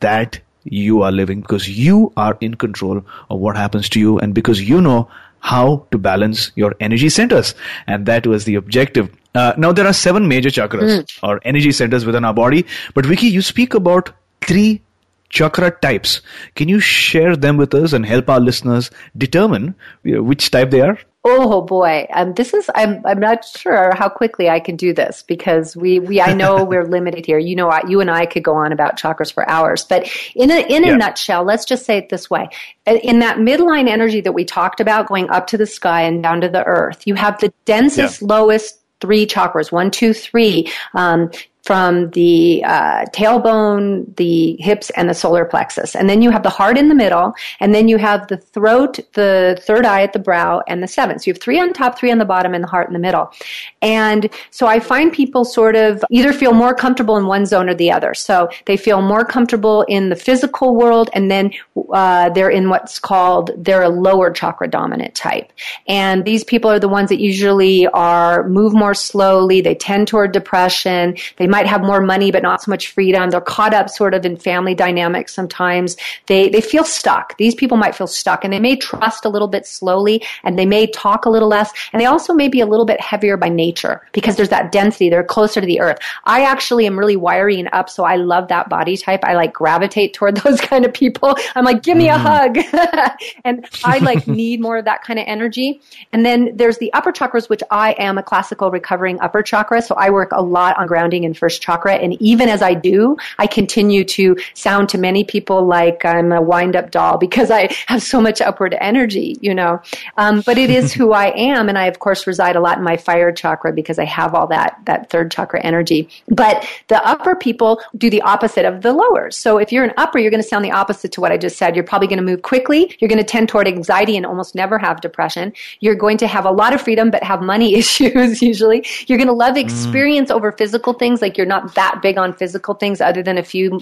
that you are living because you are in control of what happens to you and because you know how to balance your energy centers. And that was the objective. Uh, now there are seven major chakras mm. or energy centers within our body. But Vicki, you speak about three chakra types. Can you share them with us and help our listeners determine which type they are? Oh boy, um, this is I'm I'm not sure how quickly I can do this because we we I know we're limited here. You know, you and I could go on about chakras for hours, but in a in a yeah. nutshell, let's just say it this way: in that midline energy that we talked about, going up to the sky and down to the earth, you have the densest, yeah. lowest three chakras one two three um, from the uh, tailbone, the hips, and the solar plexus. And then you have the heart in the middle, and then you have the throat, the third eye at the brow, and the seventh. So you have three on top, three on the bottom, and the heart in the middle. And so I find people sort of either feel more comfortable in one zone or the other. So they feel more comfortable in the physical world, and then uh, they're in what's called they're a lower chakra dominant type. And these people are the ones that usually are move more slowly. They tend toward depression. They might have more money but not so much freedom. They're caught up sort of in family dynamics sometimes. They, they feel stuck. These people might feel stuck and they may trust a little bit slowly and they may talk a little less and they also may be a little bit heavier by nature because there's that density. They're closer to the earth. I actually am really wiry and up so I love that body type. I like gravitate toward those kind of people. I'm like, give me a mm-hmm. hug. and I like need more of that kind of energy. And then there's the upper chakras, which I am a classical recovering upper chakra. So I work a lot on grounding and first chakra. And even as I do, I continue to sound to many people like I'm a wind up doll because I have so much upward energy, you know. Um, but it is who I am. And I, of course, reside a lot in my fire chakra because I have all that, that third chakra energy. But the upper people do the opposite of the lower. So if you're an upper, you're going to sound the opposite to what I just said. You're probably going to move quickly. You're going to tend toward anxiety and almost never have depression. You're going to have a lot of freedom, but have money issues usually. You're going to love mm. experience mm. over physical things like you're not that big on physical things other than a few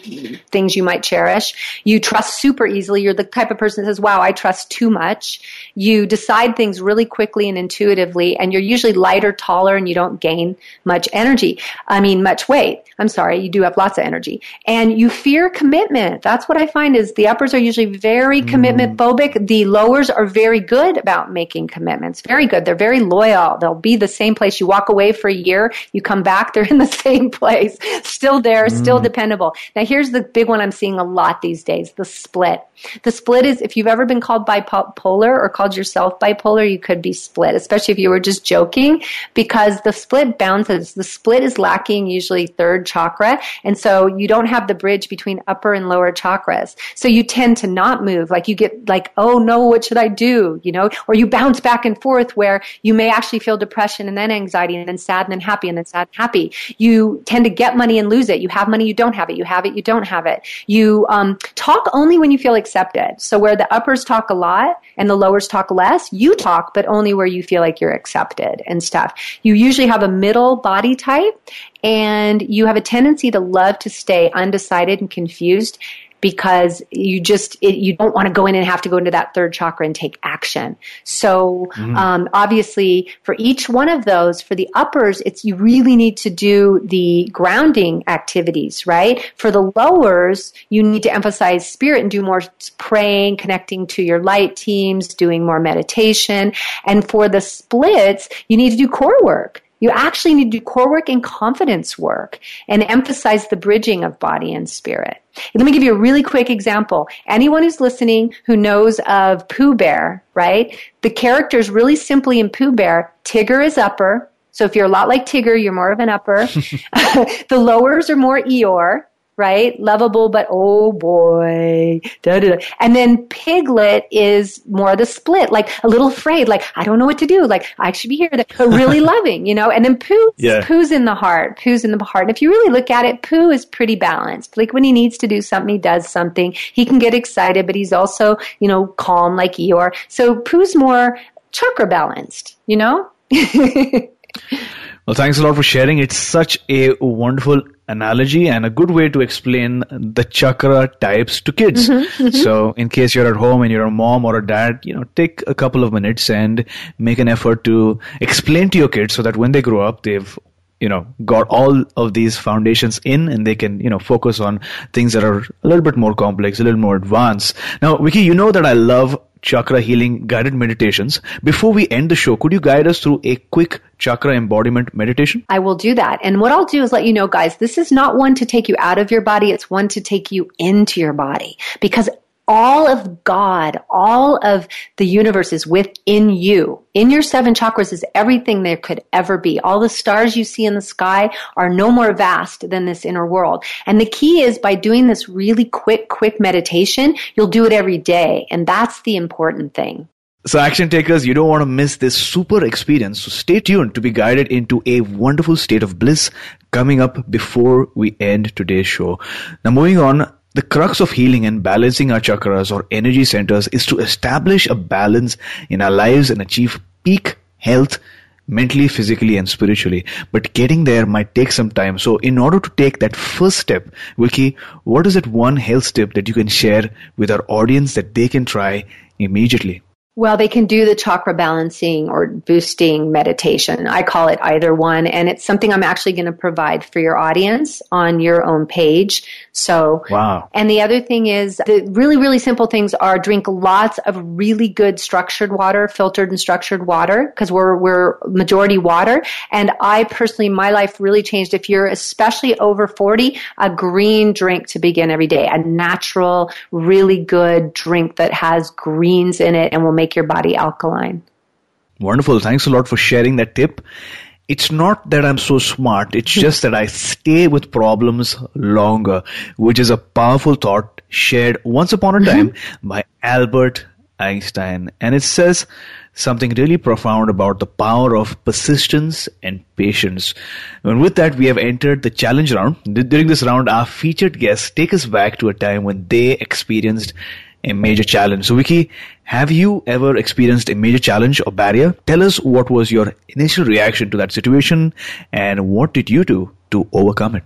things you might cherish. You trust super easily. You're the type of person that says, wow, I trust too much. You decide things really quickly and intuitively, and you're usually lighter, taller, and you don't gain much energy. I mean, much weight. I'm sorry, you do have lots of energy. And you fear commitment. That's what I find is the uppers are usually very mm. commitment phobic. The lowers are very good about making commitments. Very good. They're very loyal. They'll be the same place. You walk away for a year, you come back, they're in the same place. Still there, mm. still dependable. Now here's the big one I'm seeing a lot these days, the split. The split is if you've ever been called bipolar or called yourself bipolar, you could be split, especially if you were just joking, because the split bounces. The split is lacking usually third chakra, and so you don't have the bridge between upper and lower chakras. So you tend to not move. Like you get like, oh no, what should I do? You know, or you bounce back and forth where you may actually feel depression and then anxiety and then sad and then happy and then sad and happy. You tend to get money and lose it. You have money, you don't have it. You have it, you don't have it. You um, talk only when you feel accepted. So where the uppers talk a lot and the lowers talk less, you talk, but only where you feel like you're accepted and stuff. You usually have a middle body type and you have a tendency to love to stay undecided and confused because you just it, you don't want to go in and have to go into that third chakra and take action. So mm-hmm. um, obviously, for each one of those, for the uppers, it's you really need to do the grounding activities, right? For the lowers, you need to emphasize spirit and do more praying, connecting to your light teams, doing more meditation, and for the splits, you need to do core work. You actually need to do core work and confidence work and emphasize the bridging of body and spirit. Let me give you a really quick example. Anyone who's listening who knows of Pooh Bear, right? The characters really simply in Pooh Bear, Tigger is upper. So if you're a lot like Tigger, you're more of an upper. the lowers are more Eeyore right? Lovable, but oh boy. Da, da, da. And then Piglet is more the split, like a little afraid, like I don't know what to do, like I should be here, but really loving, you know? And then Pooh, yeah. Pooh's in the heart. Pooh's in the heart. And if you really look at it, Pooh is pretty balanced. Like when he needs to do something, he does something. He can get excited, but he's also, you know, calm like Eeyore. So Pooh's more chakra balanced, you know? well, thanks a lot for sharing. It's such a wonderful analogy and a good way to explain the chakra types to kids. Mm-hmm, mm-hmm. So, in case you're at home and you're a mom or a dad, you know, take a couple of minutes and make an effort to explain to your kids so that when they grow up, they've you know got all of these foundations in and they can you know focus on things that are a little bit more complex a little more advanced now vicki you know that i love chakra healing guided meditations. Before we end the show, could you guide us through a quick chakra embodiment meditation? I will do that. And what I'll do is let you know, guys, this is not one to take you out of your body. It's one to take you into your body because all of God, all of the universe is within you. In your seven chakras is everything there could ever be. All the stars you see in the sky are no more vast than this inner world. And the key is by doing this really quick, quick meditation, you'll do it every day. And that's the important thing. So, action takers, you don't want to miss this super experience. So, stay tuned to be guided into a wonderful state of bliss coming up before we end today's show. Now, moving on, the crux of healing and balancing our chakras or energy centers is to establish a balance in our lives and achieve peak health mentally, physically, and spiritually. But getting there might take some time. So, in order to take that first step, Vicki, what is that one health tip that you can share with our audience that they can try immediately? Well, they can do the chakra balancing or boosting meditation. I call it either one. And it's something I'm actually going to provide for your audience on your own page. So, wow. And the other thing is the really, really simple things are drink lots of really good structured water, filtered and structured water, because we're, we're majority water. And I personally, my life really changed. If you're especially over 40, a green drink to begin every day, a natural, really good drink that has greens in it and will make make your body alkaline. Wonderful. Thanks a lot for sharing that tip. It's not that I'm so smart. It's just that I stay with problems longer, which is a powerful thought shared once upon a mm-hmm. time by Albert Einstein. And it says something really profound about the power of persistence and patience. And with that, we have entered the challenge round. During this round, our featured guests take us back to a time when they experienced a major challenge. So, Vicki, have you ever experienced a major challenge or barrier? Tell us what was your initial reaction to that situation and what did you do to overcome it?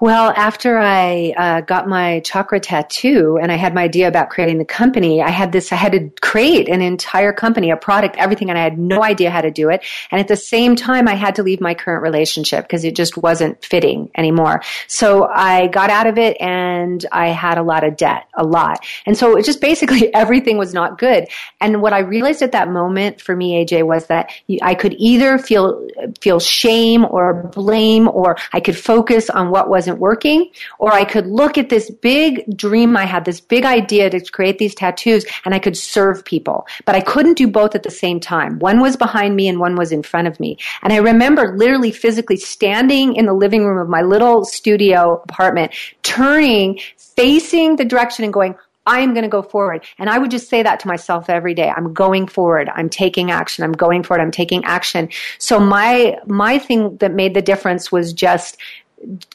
Well, after I uh, got my chakra tattoo and I had my idea about creating the company, I had this, I had to create an entire company, a product, everything, and I had no idea how to do it. And at the same time, I had to leave my current relationship because it just wasn't fitting anymore. So I got out of it and I had a lot of debt, a lot. And so it just basically everything was not good. And what I realized at that moment for me, AJ, was that I could either feel, feel shame or blame or I could focus on what was wasn't working, or I could look at this big dream I had, this big idea to create these tattoos, and I could serve people. But I couldn't do both at the same time. One was behind me and one was in front of me. And I remember literally physically standing in the living room of my little studio apartment, turning, facing the direction and going, I am going to go forward. And I would just say that to myself every day. I'm going forward. I'm taking action. I'm going forward. I'm taking action. So my, my thing that made the difference was just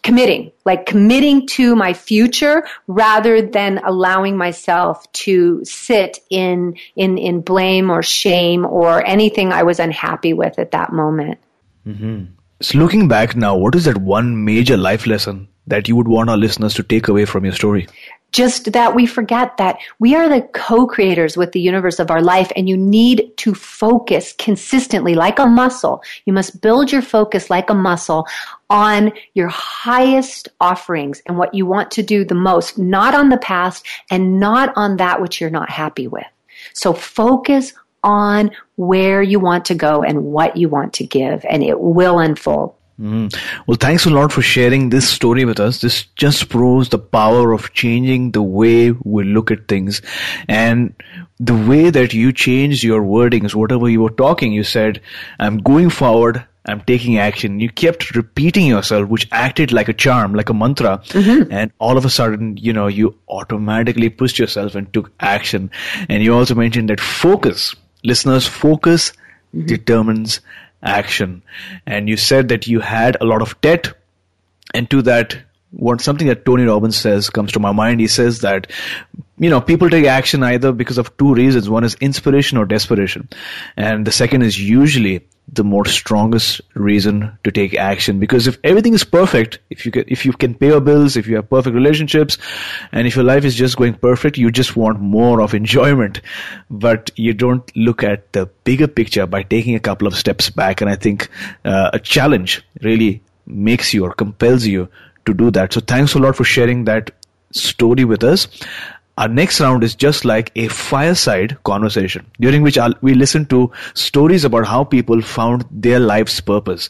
committing, like committing to my future rather than allowing myself to sit in, in, in blame or shame or anything I was unhappy with at that moment. Mm-hmm. So looking back now, what is that one major life lesson that you would want our listeners to take away from your story? Just that we forget that we are the co-creators with the universe of our life and you need to focus consistently like a muscle. You must build your focus like a muscle on your highest offerings and what you want to do the most, not on the past and not on that which you're not happy with. So focus on where you want to go and what you want to give and it will unfold. Mm. Well, thanks a lot for sharing this story with us. This just proves the power of changing the way we look at things and the way that you changed your wordings, whatever you were talking, you said, I'm going forward. I'm taking action. You kept repeating yourself, which acted like a charm, like a mantra. Mm-hmm. And all of a sudden, you know, you automatically pushed yourself and took action. And you also mentioned that focus, listeners, focus mm-hmm. determines action. And you said that you had a lot of debt, and to that, what something that Tony Robbins says comes to my mind. He says that you know people take action either because of two reasons. One is inspiration or desperation, and the second is usually the more strongest reason to take action. Because if everything is perfect if you can if you can pay your bills if you have perfect relationships and if your life is just going perfect you just want more of enjoyment. But you don't look at the bigger picture by taking a couple of steps back. And i think uh, a challenge really makes you or compels you to do that. So thanks a lot for sharing that story with us our next round is just like a fireside conversation during which I'll, we listen to stories about how people found their life's purpose.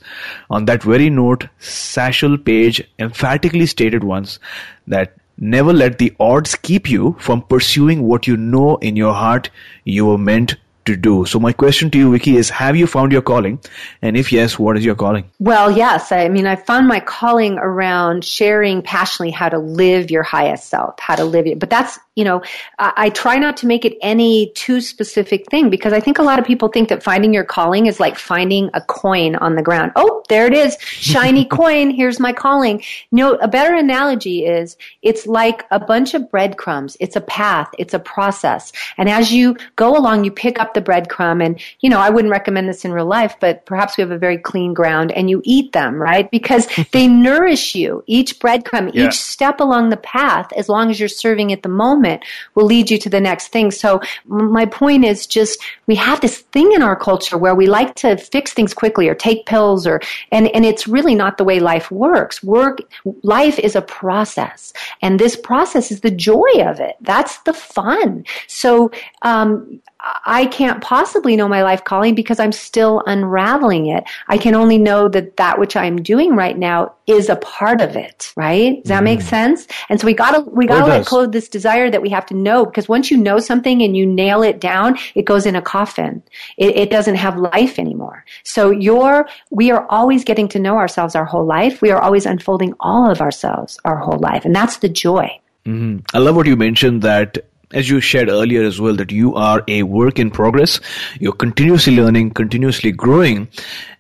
On that very note, Satchel Paige emphatically stated once that never let the odds keep you from pursuing what you know in your heart you were meant to do. So my question to you, Vicki, is have you found your calling? And if yes, what is your calling? Well, yes. I mean, I found my calling around sharing passionately how to live your highest self, how to live it. But that's you know, I, I, try not to make it any too specific thing because I think a lot of people think that finding your calling is like finding a coin on the ground. Oh, there it is. Shiny coin. Here's my calling. No, a better analogy is it's like a bunch of breadcrumbs. It's a path. It's a process. And as you go along, you pick up the breadcrumb and, you know, I wouldn't recommend this in real life, but perhaps we have a very clean ground and you eat them, right? Because they nourish you. Each breadcrumb, yeah. each step along the path, as long as you're serving at the moment, moment will lead you to the next thing. So my point is just we have this thing in our culture where we like to fix things quickly or take pills or and and it's really not the way life works. Work life is a process, and this process is the joy of it. That's the fun. So um, I can't possibly know my life calling because I'm still unraveling it. I can only know that that which I'm doing right now is a part of it, right? Does that mm. make sense? And so we gotta, we gotta let go of this desire that we have to know because once you know something and you nail it down, it goes in a coffin. It, it doesn't have life anymore. So you're, we are always getting to know ourselves our whole life. We are always unfolding all of ourselves our whole life. And that's the joy. Mm-hmm. I love what you mentioned that as you shared earlier as well, that you are a work in progress. You're continuously learning, continuously growing.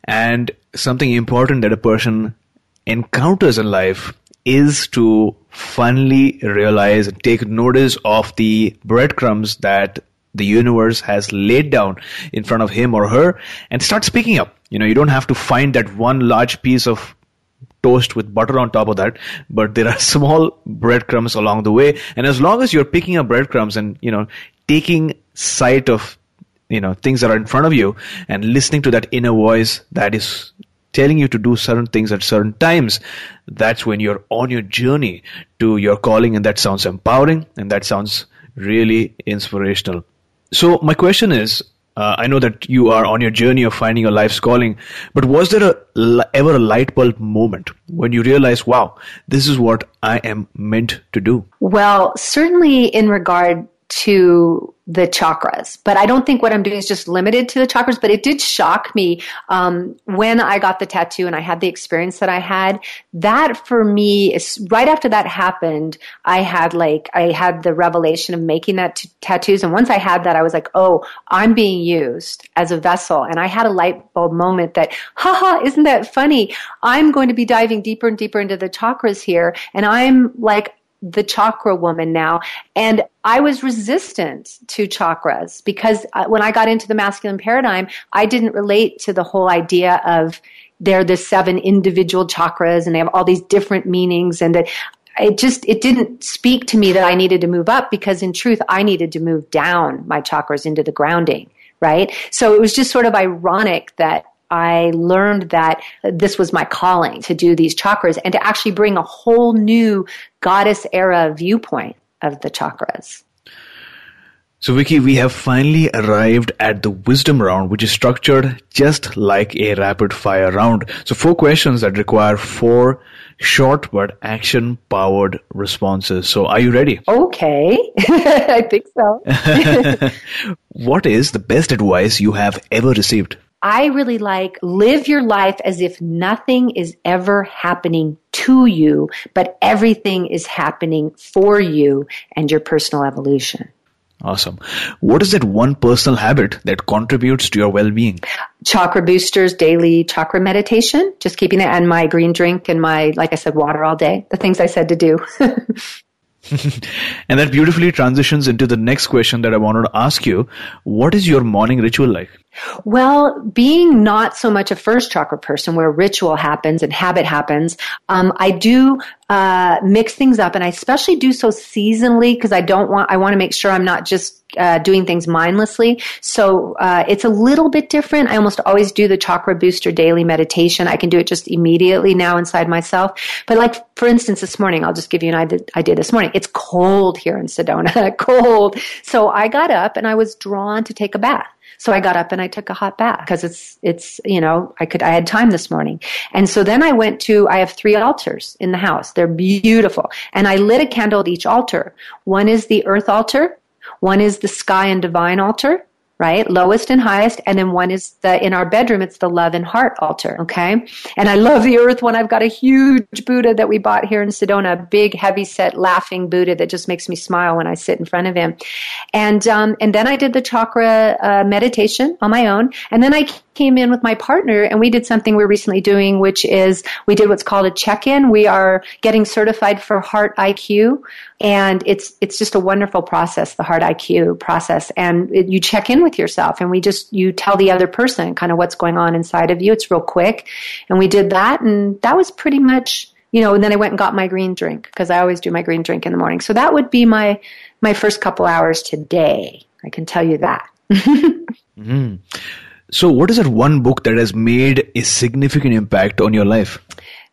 And something important that a person encounters in life is to finally realize and take notice of the breadcrumbs that the universe has laid down in front of him or her and start speaking up. You know, you don't have to find that one large piece of toast with butter on top of that, but there are small breadcrumbs along the way. And as long as you're picking up breadcrumbs and, you know, taking sight of, you know, things that are in front of you and listening to that inner voice that is telling you to do certain things at certain times, that's when you're on your journey to your calling and that sounds empowering and that sounds really inspirational. So my question is, uh, I know that you are on your journey of finding your life's calling, but was there a, ever a light bulb moment when you realized, wow, this is what I am meant to do? Well, certainly in regard to the chakras. But I don't think what I'm doing is just limited to the chakras, but it did shock me um, when I got the tattoo and I had the experience that I had. That for me is right after that happened, I had like, I had the revelation of making that t- tattoos. And once I had that, I was like, oh, I'm being used as a vessel. And I had a light bulb moment that, haha, isn't that funny? I'm going to be diving deeper and deeper into the chakras here. And I'm like, the chakra woman now. And I was resistant to chakras because uh, when I got into the masculine paradigm, I didn't relate to the whole idea of they're the seven individual chakras and they have all these different meanings and that it just it didn't speak to me that I needed to move up because in truth I needed to move down my chakras into the grounding right so it was just sort of ironic that I learned that this was my calling to do these chakras and to actually bring a whole new goddess era viewpoint of the chakras. So, Vicki, we have finally arrived at the wisdom round, which is structured just like a rapid fire round. So, four questions that require four short but action powered responses. So, are you ready? Okay, I think so. what is the best advice you have ever received? I really like live your life as if nothing is ever happening to you, but everything is happening for you and your personal evolution. Awesome. What is that one personal habit that contributes to your well-being? Chakra boosters, daily chakra meditation, just keeping it and my green drink and my, like I said, water all day. The things I said to do. and that beautifully transitions into the next question that I wanted to ask you. What is your morning ritual like? Well, being not so much a first chakra person where ritual happens and habit happens, um, I do uh, mix things up, and I especially do so seasonally because I don't want. I want to make sure I'm not just uh, doing things mindlessly. So uh, it's a little bit different. I almost always do the chakra booster daily meditation. I can do it just immediately now inside myself. But like for instance, this morning, I'll just give you an idea. this morning. It's cold here in Sedona, cold. So I got up and I was drawn to take a bath. So I got up and I took a hot bath because it's, it's, you know, I could, I had time this morning. And so then I went to, I have three altars in the house. They're beautiful. And I lit a candle at each altar. One is the earth altar. One is the sky and divine altar right? Lowest and highest. And then one is the, in our bedroom, it's the love and heart altar. Okay. And I love the earth one. I've got a huge Buddha that we bought here in Sedona, a big, heavy set, laughing Buddha that just makes me smile when I sit in front of him. And, um, and then I did the chakra uh, meditation on my own. And then I came in with my partner and we did something we're recently doing, which is we did what's called a check-in. We are getting certified for Heart IQ and it's, it's just a wonderful process, the Heart IQ process. And it, you check in with yourself and we just, you tell the other person kind of what's going on inside of you. It's real quick. And we did that and that was pretty much, you know, and then I went and got my green drink because I always do my green drink in the morning. So that would be my, my first couple hours today. I can tell you that. mm-hmm. So, what is that one book that has made a significant impact on your life?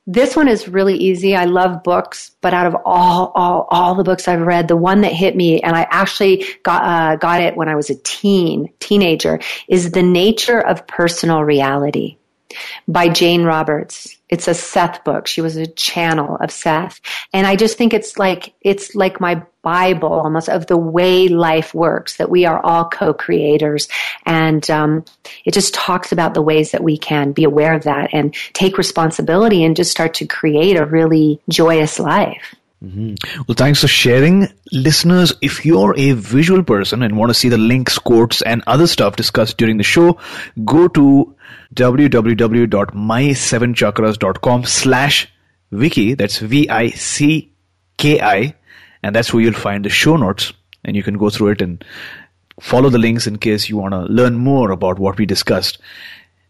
This one is really easy. I love books, but out of all, all, all the books I've read, the one that hit me, and I actually got, uh, got it when I was a teen, teenager, is The Nature of Personal Reality by Jane Roberts. It's a Seth book. She was a channel of Seth. And I just think it's like, it's like my Bible almost of the way life works, that we are all co-creators. And, um, it just talks about the ways that we can be aware of that and take responsibility and just start to create a really joyous life. Mm-hmm. Well, thanks for sharing. Listeners, if you're a visual person and want to see the links, quotes, and other stuff discussed during the show, go to www.my7chakras.com slash vicki. That's V-I-C-K-I. And that's where you'll find the show notes. And you can go through it and follow the links in case you want to learn more about what we discussed.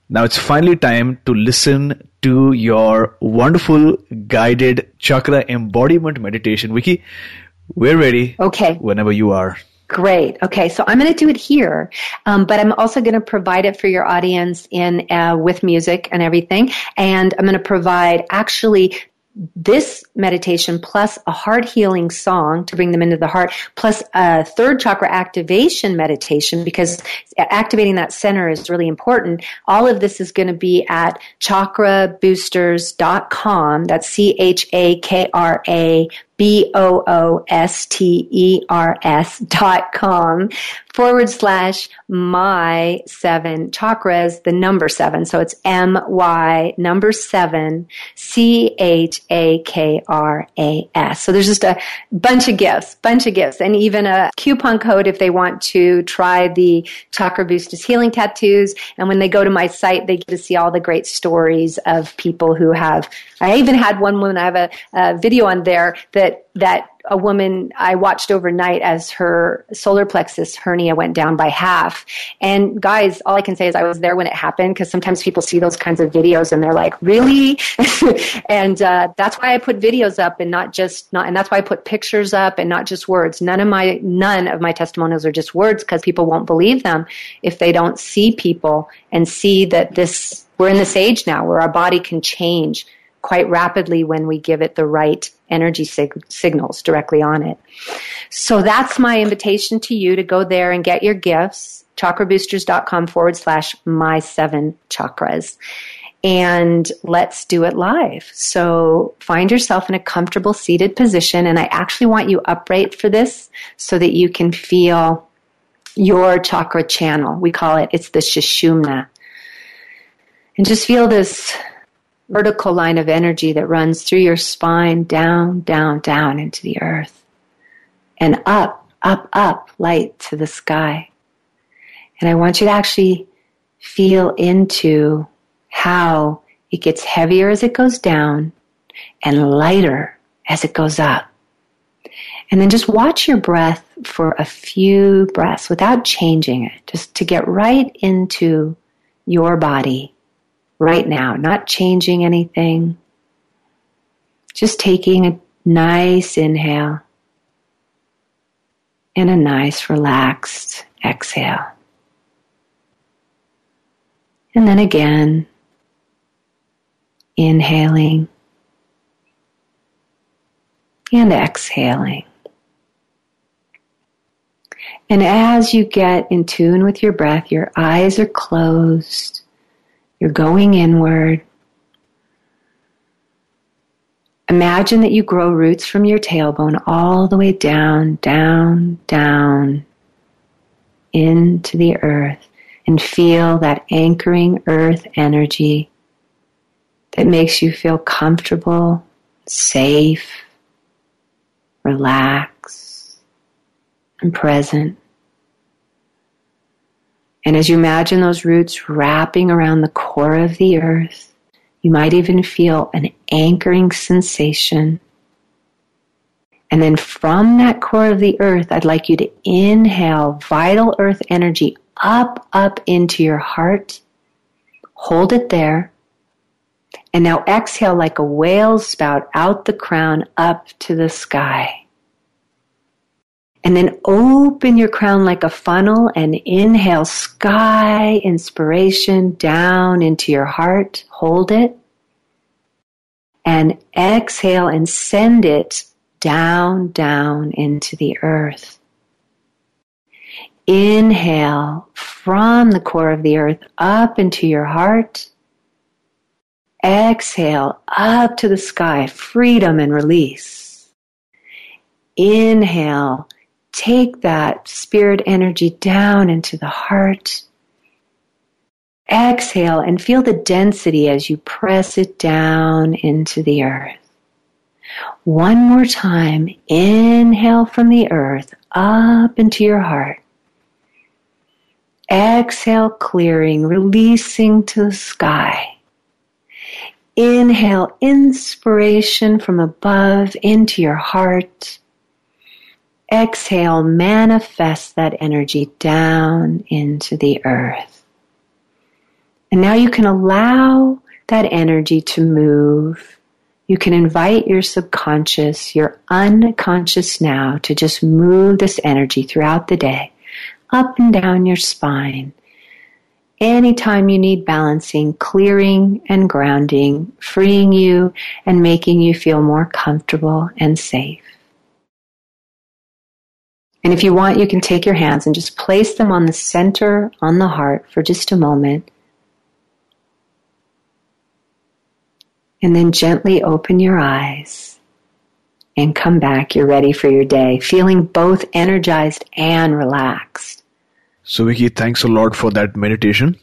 Now it's finally time to listen to your wonderful guided chakra embodiment meditation. Vicki, we're ready. Okay. Whenever you are. Great. Okay, so I'm going to do it here, um, but I'm also going to provide it for your audience in uh, with music and everything, and I'm going to provide actually this meditation plus a heart healing song to bring them into the heart plus a third chakra activation meditation because activating that center is really important. All of this is going to be at chakraboosters.com. That's C H A K R A B O O S T E R S dot com forward slash my seven chakras, the number seven. So it's M Y number seven C H A K R A S. So there's just a bunch of gifts, bunch of gifts, and even a coupon code if they want to try the Chakra Boosters healing tattoos. And when they go to my site, they get to see all the great stories of people who have. I even had one woman. I have a, a video on there that that a woman I watched overnight as her solar plexus hernia went down by half. And guys, all I can say is I was there when it happened because sometimes people see those kinds of videos and they're like, really? and uh, that's why I put videos up and not just not, and that's why I put pictures up and not just words. None of my none of my testimonials are just words because people won't believe them if they don't see people and see that this we're in this age now where our body can change quite rapidly when we give it the right energy sig- signals directly on it. So that's my invitation to you to go there and get your gifts. Chakraboosters.com forward slash my seven chakras. And let's do it live. So find yourself in a comfortable seated position. And I actually want you upright for this so that you can feel your chakra channel. We call it, it's the Sushumna. And just feel this vertical line of energy that runs through your spine, down, down, down into the earth, and up, up, up, light to the sky. And I want you to actually feel into how it gets heavier as it goes down and lighter as it goes up. And then just watch your breath for a few breaths without changing it, just to get right into your body right now, not changing anything. Just taking a nice inhale and a nice relaxed exhale. And then again, inhaling and exhaling. And as you get in tune with your breath, your eyes are closed you're going inward. Imagine that you grow roots from your tailbone all the way down, down, down into the earth and feel that anchoring earth energy that makes you feel comfortable, safe, relaxed, and present. And as you imagine those roots wrapping around the core of the earth, you might even feel an anchoring sensation. And then from that core of the earth, I'd like you to inhale vital earth energy up, up into your heart. Hold it there. And now exhale like a whale's spout out the crown up to the sky. And then open your crown like a funnel and inhale sky inspiration down into your heart. Hold it. And exhale and send it down, down into the earth. Inhale from the core of the earth up into your heart. Exhale up to the sky, freedom and release. Inhale take that spirit energy down into the heart. Exhale and feel the density as you press it down into the earth. One more time, inhale from the earth up into your heart. Exhale, clearing, releasing to the sky. Inhale, inspiration from above into your heart. Exhale, manifest that energy down into the earth. And now you can allow that energy to move. You can invite your subconscious, your unconscious now to just move this energy throughout the day, up and down your spine. Anytime you need balancing, clearing and grounding, freeing you and making you feel more comfortable and safe. And if you want, you can take your hands and just place them on the center, on the heart for just a moment. And then gently open your eyes and come back. You're ready for your day, feeling both energized and relaxed. So, Vicki, thanks a lot for that meditation.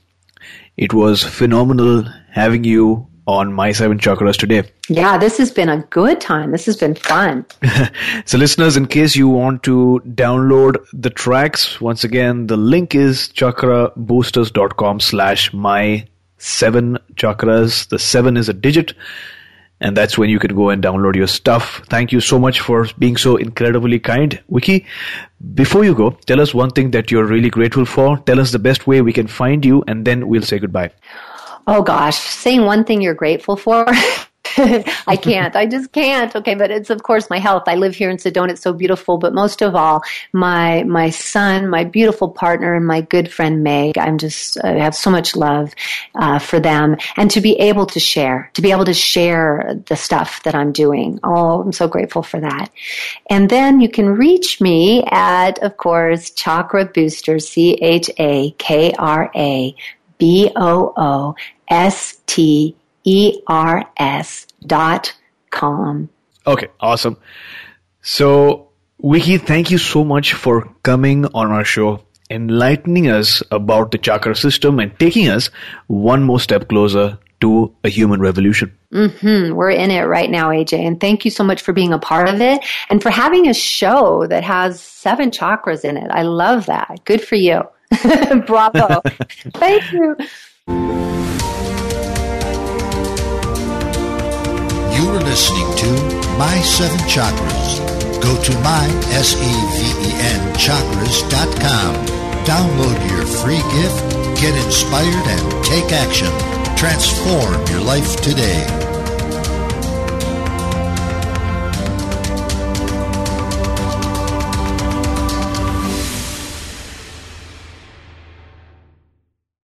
It was phenomenal having you on My Seven Chakras today. Yeah, this has been a good time. This has been fun. so, listeners, in case you want to download the tracks, once again, the link is chakraboosters.com slash my seven chakras. The seven is a digit. And that's when you can go and download your stuff. Thank you so much for being so incredibly kind. Vicki, before you go, tell us one thing that you're really grateful for. Tell us the best way we can find you, and then we'll say goodbye. Oh gosh, saying one thing you're grateful for. I can't. I just can't. Okay, but it's of course my health. I live here in Sedona. It's so beautiful. But most of all, my my son, my beautiful partner, and my good friend Meg. I'm just I have so much love uh, for them, and to be able to share, to be able to share the stuff that I'm doing. Oh, I'm so grateful for that. And then you can reach me at, of course, Chakra Booster, C H A K R A B O O S T E-R-S dot com. Okay, awesome. So, Vicki, thank you so much for coming on our show, enlightening us about the chakra system and taking us one more step closer to a human revolution. Mm-hmm. We're in it right now, AJ. And thank you so much for being a part of it and for having a show that has seven chakras in it. I love that. Good for you. Bravo. thank you. You are listening to My Seven Chakras. Go to my, S-E-V-E-N, chakras.com. Download your free gift, get inspired, and take action. Transform your life today.